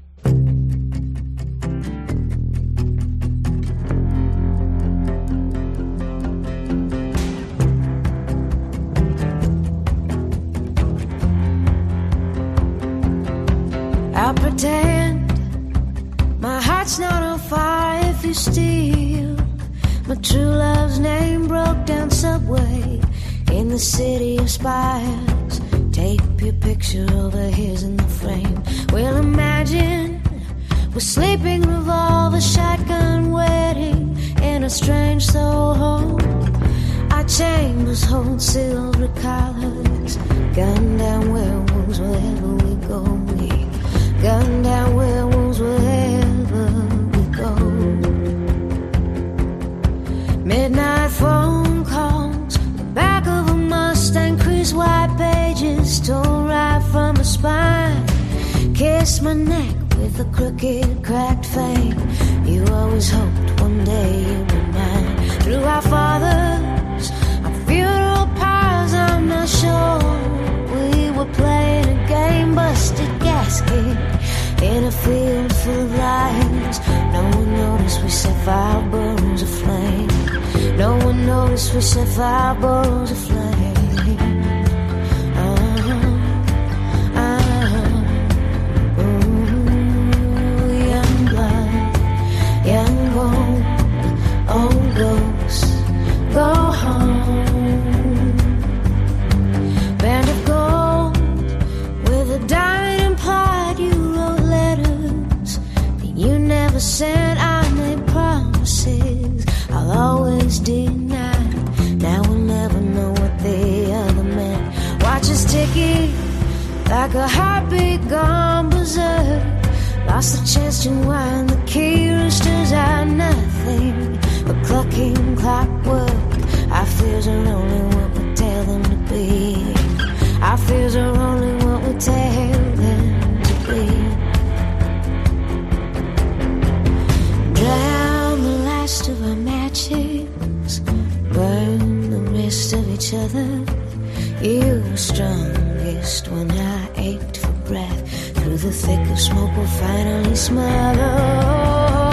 Steal my true love's name. Broke down subway in the city of spires. Tape your picture over his in the frame. Well, imagine we're sleeping revolver shotgun wedding in a strange Soho. Our chambers hold silver collars. Gun down werewolves wherever we go. We gun down werewolves Midnight phone calls, the back of a Mustang, crease white pages, torn right from the spine. Kiss my neck with a crooked, cracked fame. You always hoped one day you'd be mine. Through our fathers, our funeral pyres, I'm not sure. We were playing a game, busted gasket in a field full of lions. No one noticed we set fire burns aflame. No one noticed we set fire burns aflame. Uh-huh, like a heartbeat gone berserk. Lost the chance to wind the key. Roosters are nothing but clucking clockwork. Our fears are only what we tell them to be. Our fears are only what we tell them to be. Drown the last of our matches, burn the rest of each other. You were when I ached for breath. Through the thick of smoke, we'll finally smother. Ah,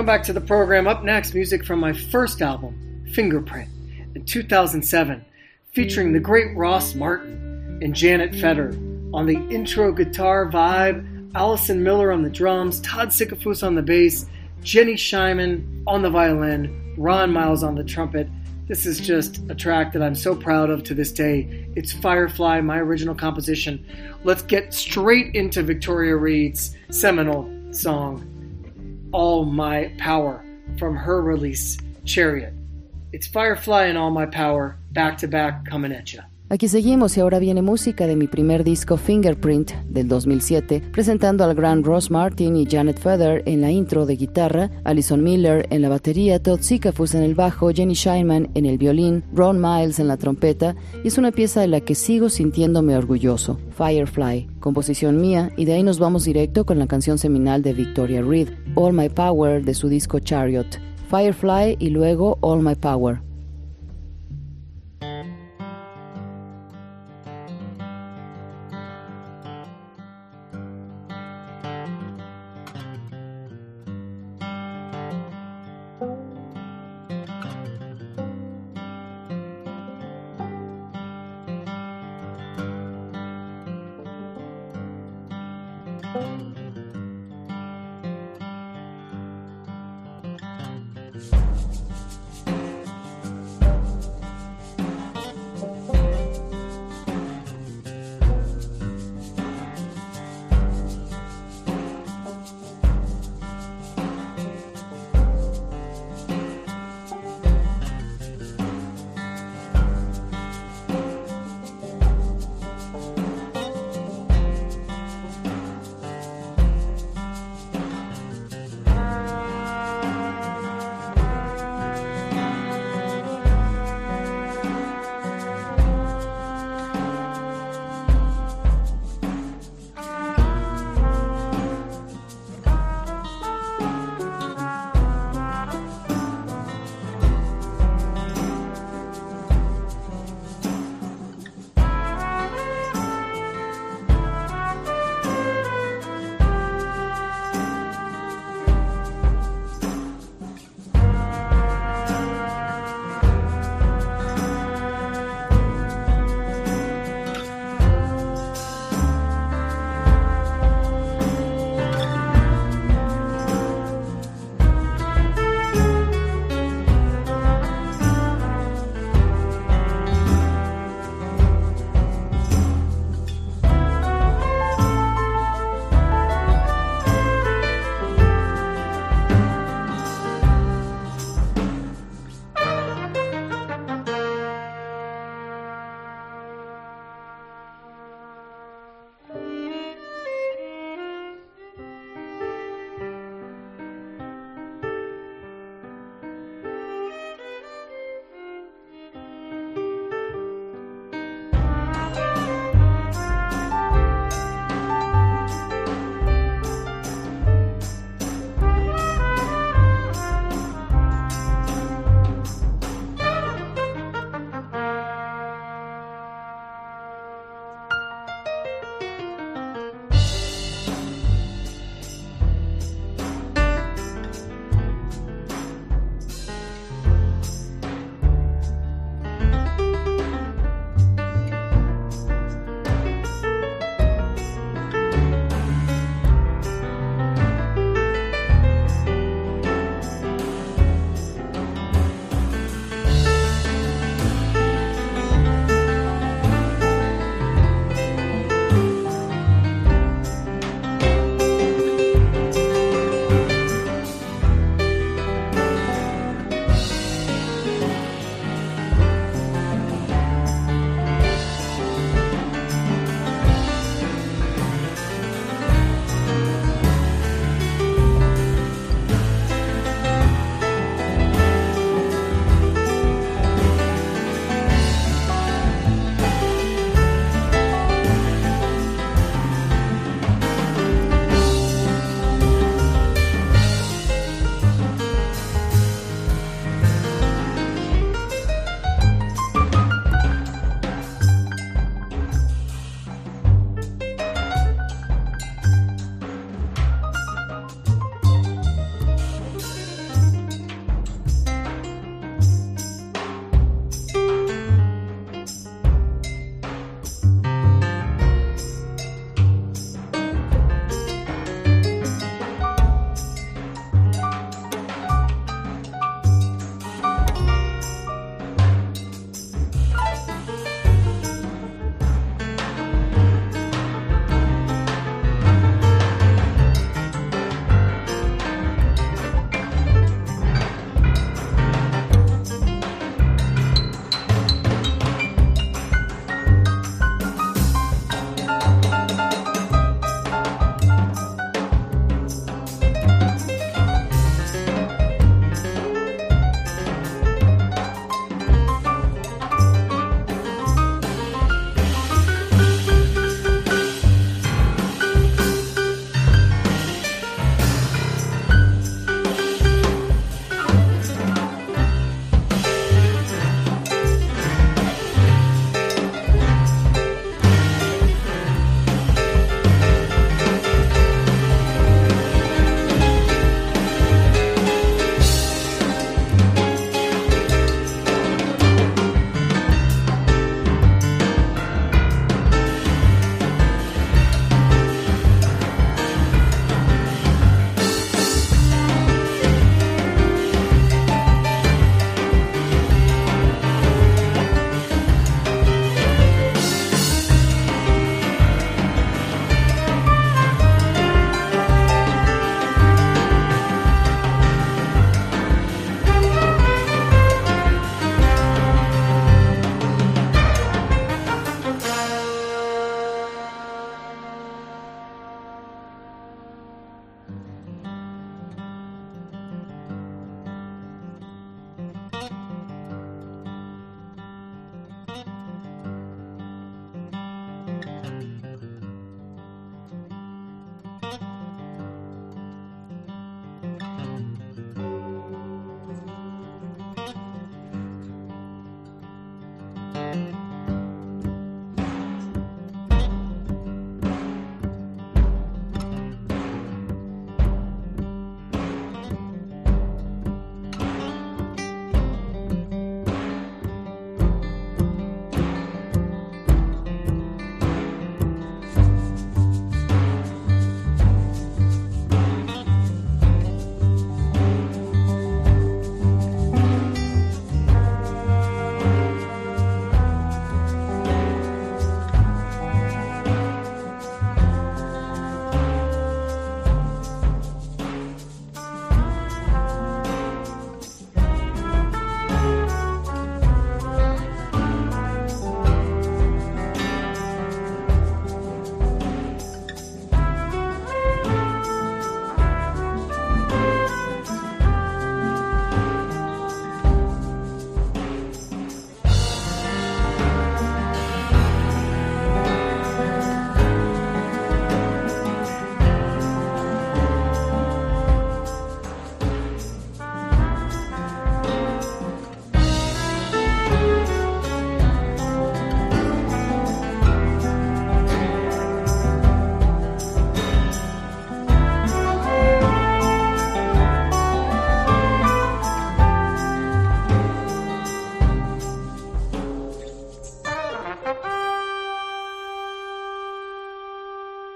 Welcome back to the program. Up next, music from my first album, Fingerprint, in 2007, featuring the great Ross Martin and Janet Feder on the intro guitar vibe, Allison Miller on the drums, Todd Sickafoose on the bass, Jenny Scheinman on the violin, Ron Miles on the trumpet. This is just a track that I'm so proud of to this day. It's Firefly, my original composition. Let's get straight into Victoria Reed's seminal song, All My Power, from her release, Chariot. It's Firefly and All My Power, back to back, coming at ya. Aquí seguimos y ahora viene música de mi primer disco Fingerprint del 2007, presentando al gran Ross Martin y Janet Feather en la intro de guitarra, Alison Miller en la batería, Todd Sikafus en el bajo, Jenny Scheinman en el violín, Ron Miles en la trompeta, y es una pieza de la que sigo sintiéndome orgulloso, Firefly, composición mía, y de ahí nos vamos directo con la canción seminal de Victoria Reed, All My Power de su disco Chariot, Firefly y luego All My Power.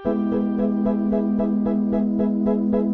thank you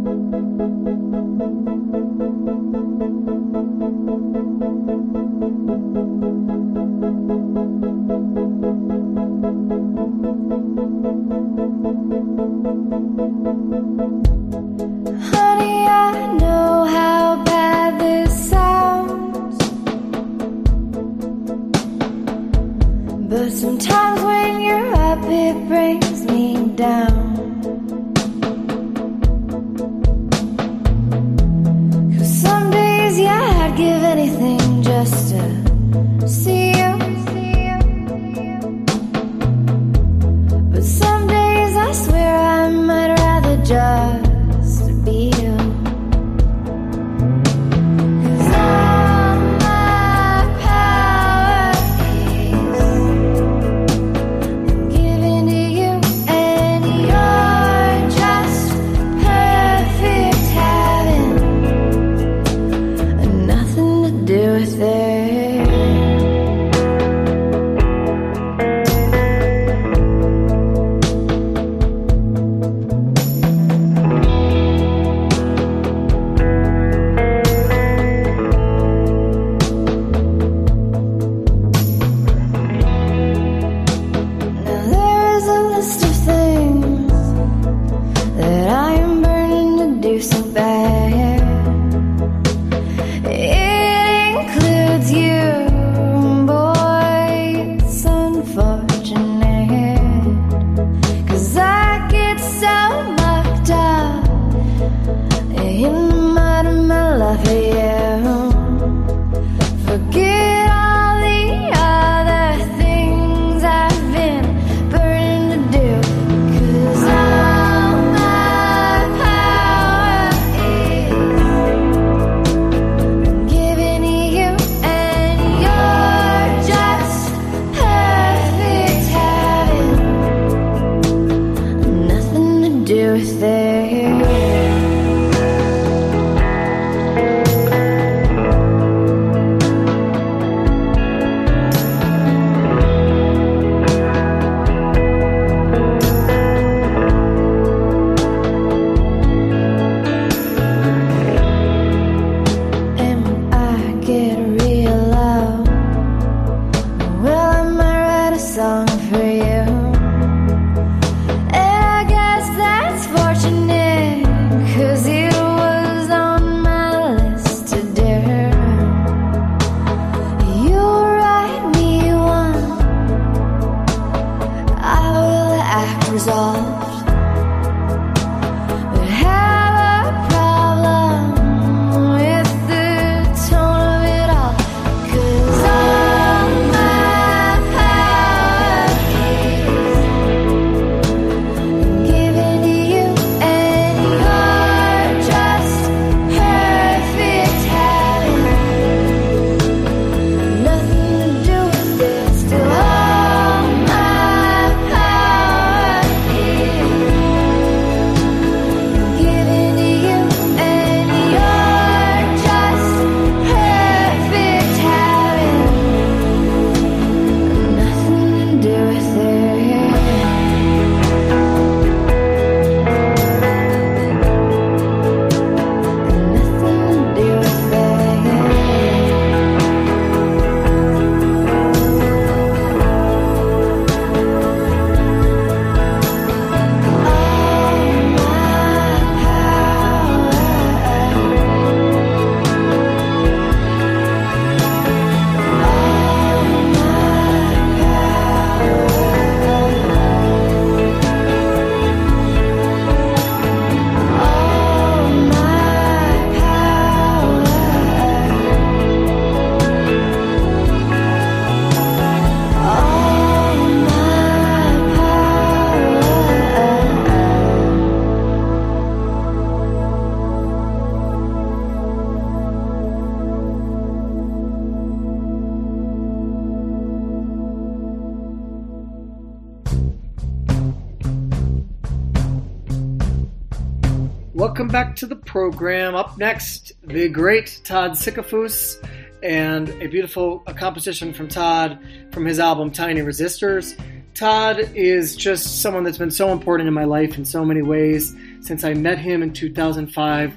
program. Up next, the great Todd Sickafoose and a beautiful a composition from Todd from his album Tiny Resistors. Todd is just someone that's been so important in my life in so many ways since I met him in 2005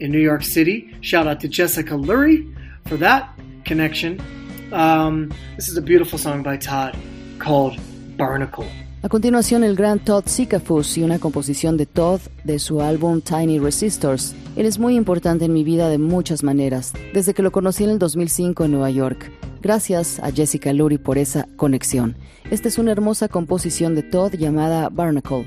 in New York City. Shout out to Jessica Lurie for that connection. Um, this is a beautiful song by Todd called Barnacle. A continuación, el gran Todd Sikafus y una composición de Todd de su álbum Tiny Resistors. Él es muy importante en mi vida de muchas maneras, desde que lo conocí en el 2005 en Nueva York. Gracias a Jessica Lurie por esa conexión. Esta es una hermosa composición de Todd llamada Barnacle.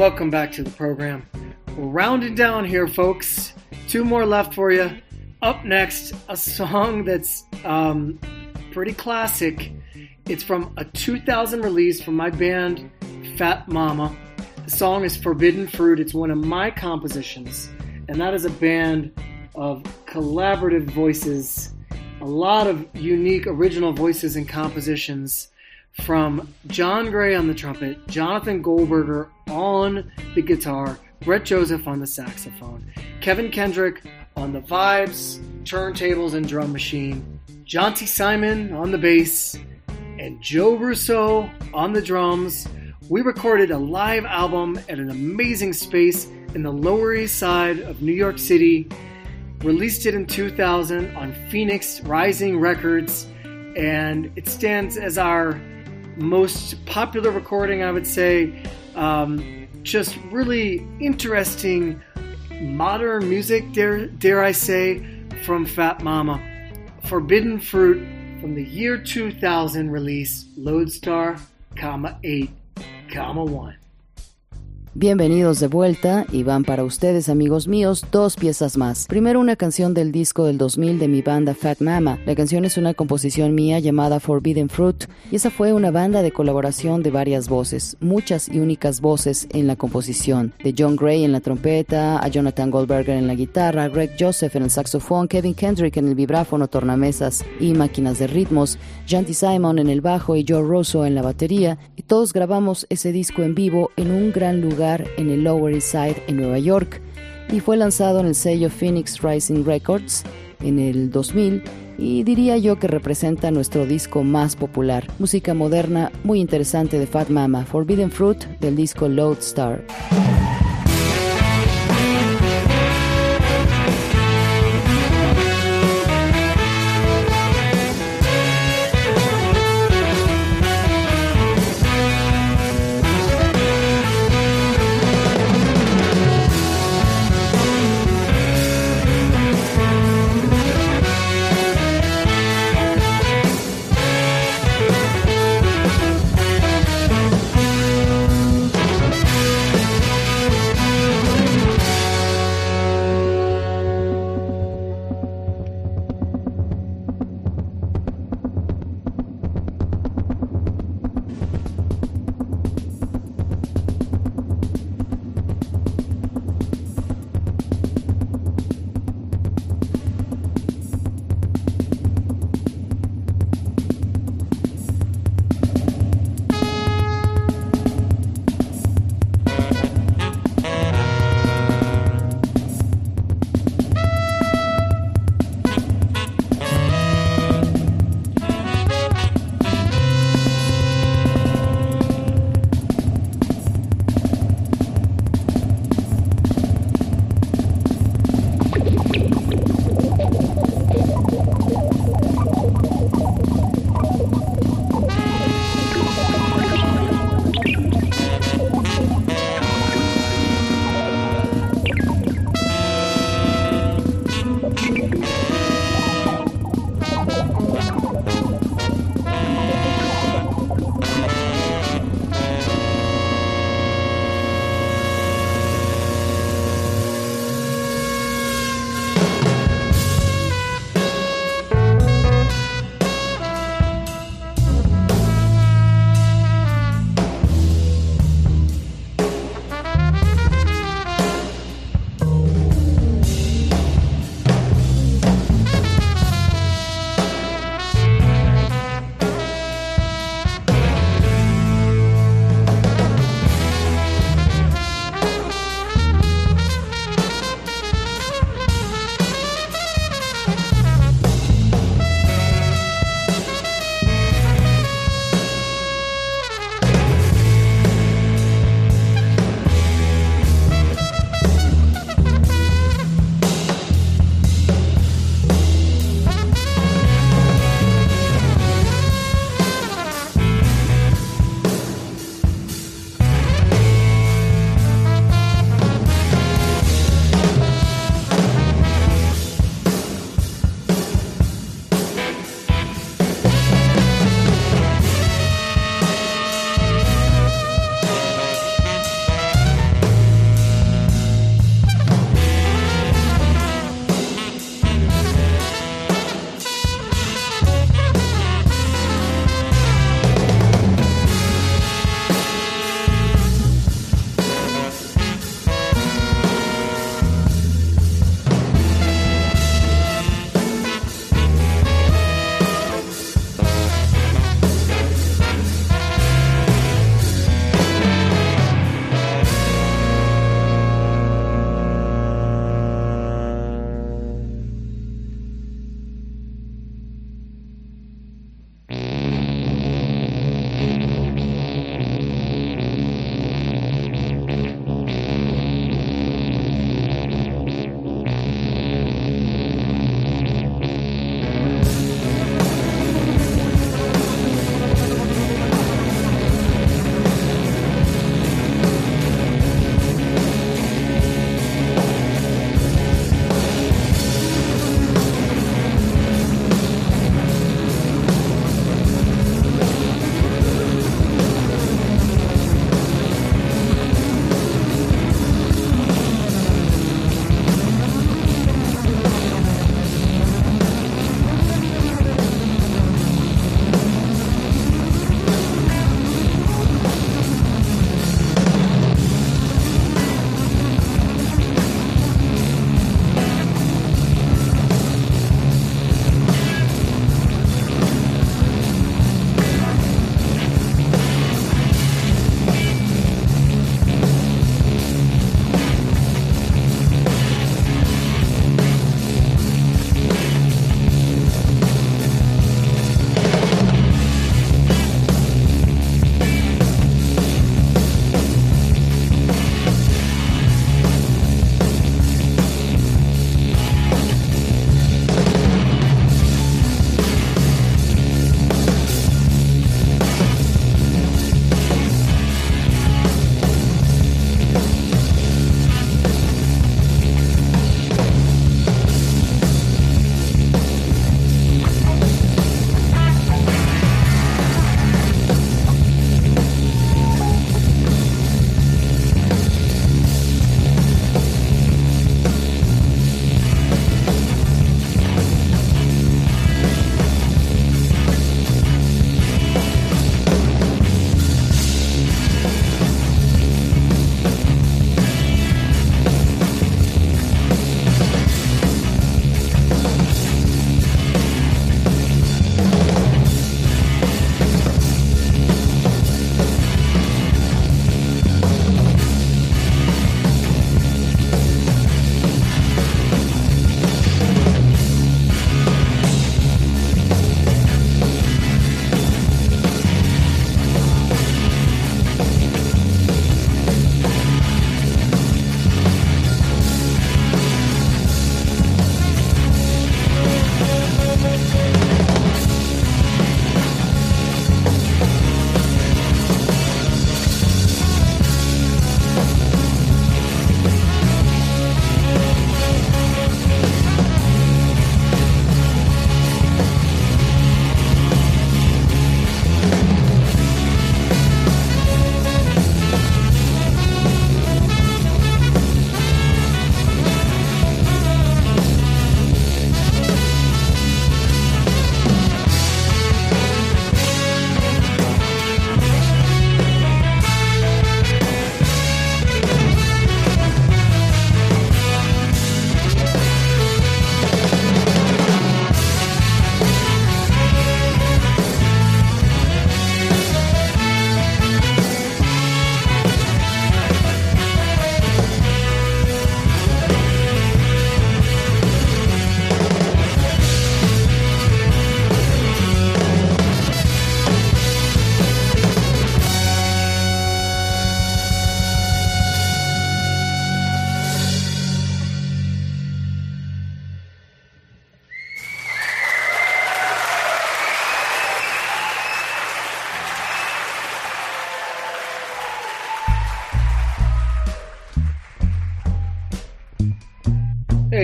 Welcome back to the program. We're rounding down here, folks. Two more left for you. Up next, a song that's um, pretty classic. It's from a 2000 release from my band, Fat Mama. The song is Forbidden Fruit. It's one of my compositions, and that is a band of collaborative voices, a lot of unique original voices and compositions from John Gray on the trumpet, Jonathan Goldberger on the guitar, Brett Joseph on the saxophone, Kevin Kendrick on the vibes, turntables, and drum machine, Jonti Siman on the bass, and Joe Russo on the drums. We recorded a live album at an amazing space in the Lower East Side of New York City. Released it in 2000 on Phoenix Rising Records, and it stands as our most popular recording, I would say. Um, just really interesting modern music, dare, dare I say, from Fat Mama. Forbidden Fruit from the year 2000 release, Lodestar, comma 8, comma 1. Bienvenidos de vuelta y van para ustedes amigos míos dos piezas más. Primero una canción del disco del 2000 de mi banda Fat Mama. La canción es una composición mía llamada Forbidden Fruit y esa fue una banda de colaboración de varias voces, muchas y únicas voces en la composición. De John Gray en la trompeta, a Jonathan Goldberger en la guitarra, Greg Joseph en el saxofón, Kevin Kendrick en el vibráfono, tornamesas y máquinas de ritmos, Janty Simon en el bajo y Joe Rosso en la batería y todos grabamos ese disco en vivo en un gran lugar en el Lower East Side en Nueva York y fue lanzado en el sello Phoenix Rising Records en el 2000 y diría yo que representa nuestro disco más popular, música moderna muy interesante de Fat Mama, Forbidden Fruit del disco Lodestar.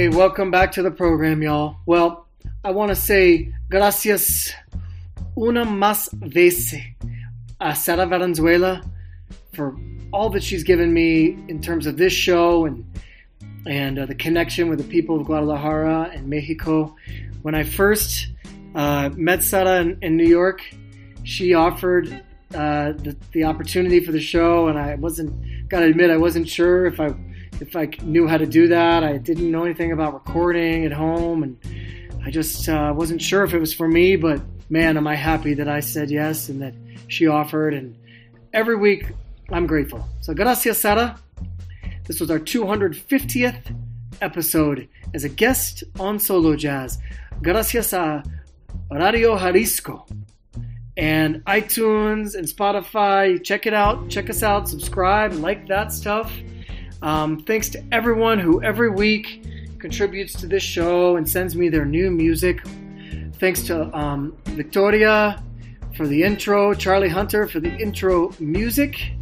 Welcome back to the program, y'all. Well, I want to say gracias una más vez a Sara Valenzuela for all that she's given me in terms of this show and and uh, the connection with the people of Guadalajara and Mexico. When I first uh, met Sara in, in, New York, she offered uh, the, the opportunity for the show, and I wasn't. Gotta admit, I wasn't sure if I if I knew how to do that. I didn't know anything about recording at home, and I just uh, wasn't sure if it was for me. But man, am I happy that I said yes and that she offered. And every week, I'm grateful. So gracias, Sara. This was our 250th episode as a guest on Solo Jazz. Gracias a Radio Jalisco and iTunes and Spotify. Check it out. Check us out. Subscribe. Like that stuff. Um, thanks to everyone who every week contributes to this show and sends me their new music. Thanks to um, Victoria for the intro, Charlie Hunter for the intro music.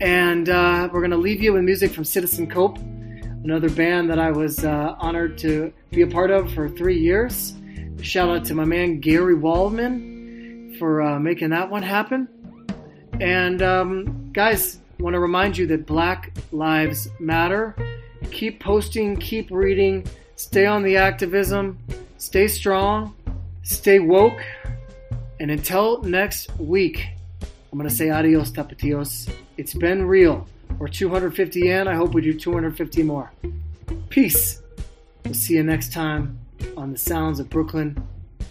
And uh, we're going to leave you with music from Citizen Cope, another band that I was uh, honored to be a part of for three years. Shout out to my man Gary Waldman for uh, making that one happen. And um, guys, want to remind you that Black Lives Matter. Keep posting, keep reading, stay on the activism, stay strong, stay woke, and until next week, I'm going to say adios, tapatíos. It's been real. We're 250 in. I hope we do 250 more. Peace. We'll see you next time on the sounds of Brooklyn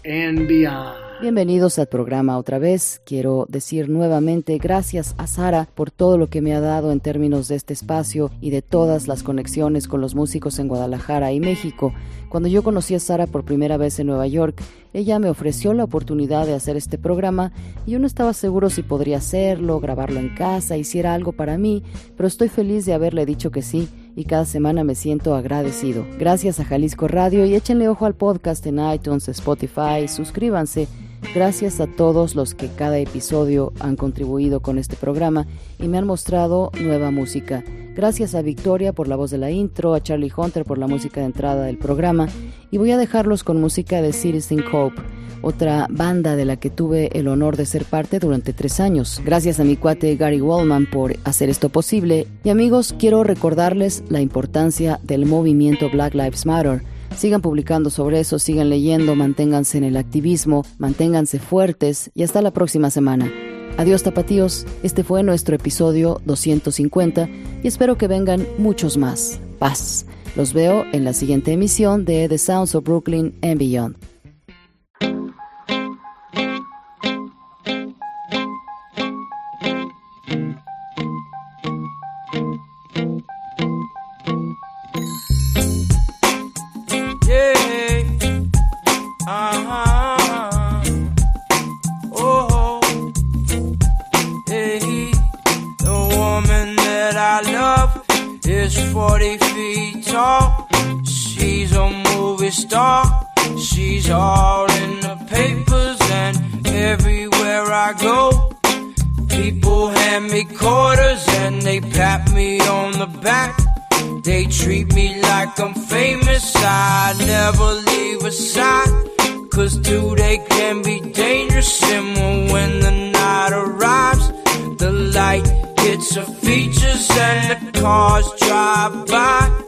and beyond. Bienvenidos al programa otra vez. Quiero decir nuevamente gracias a Sara por todo lo que me ha dado en términos de este espacio y de todas las conexiones con los músicos en Guadalajara y México. Cuando yo conocí a Sara por primera vez en Nueva York, ella me ofreció la oportunidad de hacer este programa y yo no estaba seguro si podría hacerlo, grabarlo en casa, hiciera algo para mí, pero estoy feliz de haberle dicho que sí y cada semana me siento agradecido. Gracias a Jalisco Radio y échenle ojo al podcast en iTunes, Spotify, suscríbanse Gracias a todos los que cada episodio han contribuido con este programa y me han mostrado nueva música. Gracias a Victoria por la voz de la intro, a Charlie Hunter por la música de entrada del programa y voy a dejarlos con música de Citizen Cope, otra banda de la que tuve el honor de ser parte durante tres años. Gracias a mi cuate Gary Wallman por hacer esto posible y amigos quiero recordarles la importancia del movimiento Black Lives Matter Sigan publicando sobre eso, sigan leyendo, manténganse en el activismo, manténganse fuertes y hasta la próxima semana. Adiós tapatíos, este fue nuestro episodio 250 y espero que vengan muchos más. Paz. Los veo en la siguiente emisión de The Sounds of Brooklyn and Beyond. star. She's all in the papers and everywhere I go. People hand me quarters and they pat me on the back. They treat me like I'm famous. I never leave a side. Cause today can be dangerous. And when the night arrives, the light hits her features and the cars drive by.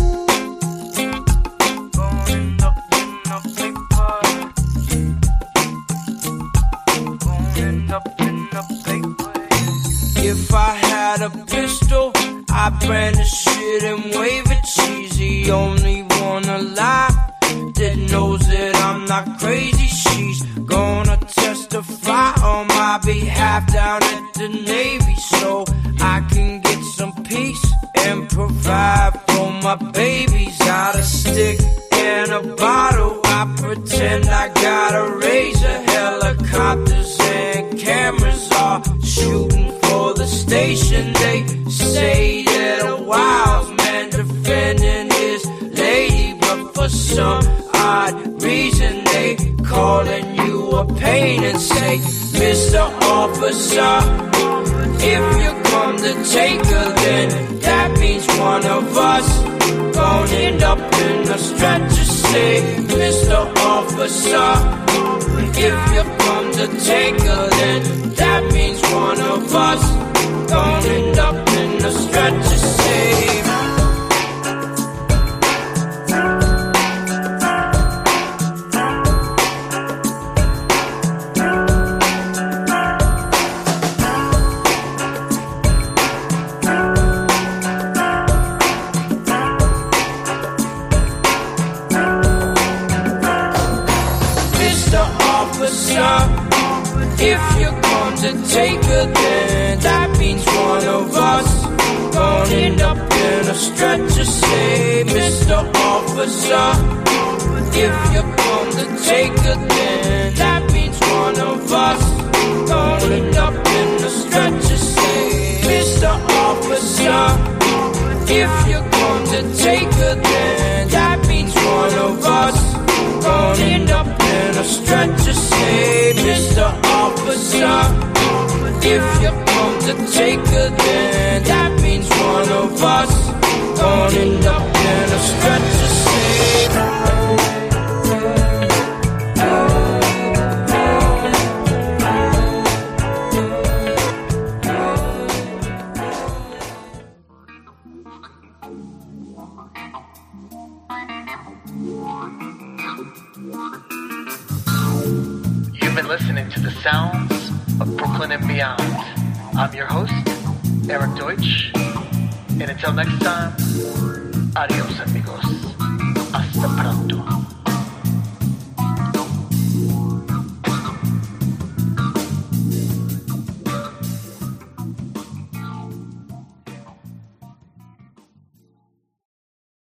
got a pistol. I brandish shit and wave it cheesy. Only one alive lie that knows that I'm not crazy. She's gonna testify on my behalf down at the Navy so I can get some peace and provide for my babies. Got a stick and a bottle. I pretend I got. Calling you a pain and say, Mr. Officer, if you come to take her, then that means one of us gonna end up in a stretcher. Say, Mr. Officer, if you come to take her, then that means one of us gonna end up in a stretcher. Say. If you're going to take her, then that means one of us gonna end up in a stretcher. Say, Mr. Officer, if you're going to take her, then that means one of us gonna end up in a stretcher. Say, Mr. Officer, if you're going to take her, then that means one of us gonna end up a stretcher. Say, Mr. Officer, if you're going to take her, then that means one of us gonna end up in a stretcher. listening to the sounds of Brooklyn and beyond. I'm your host, Erik Deutsch. And until next time, adios amigos. Hasta pronto.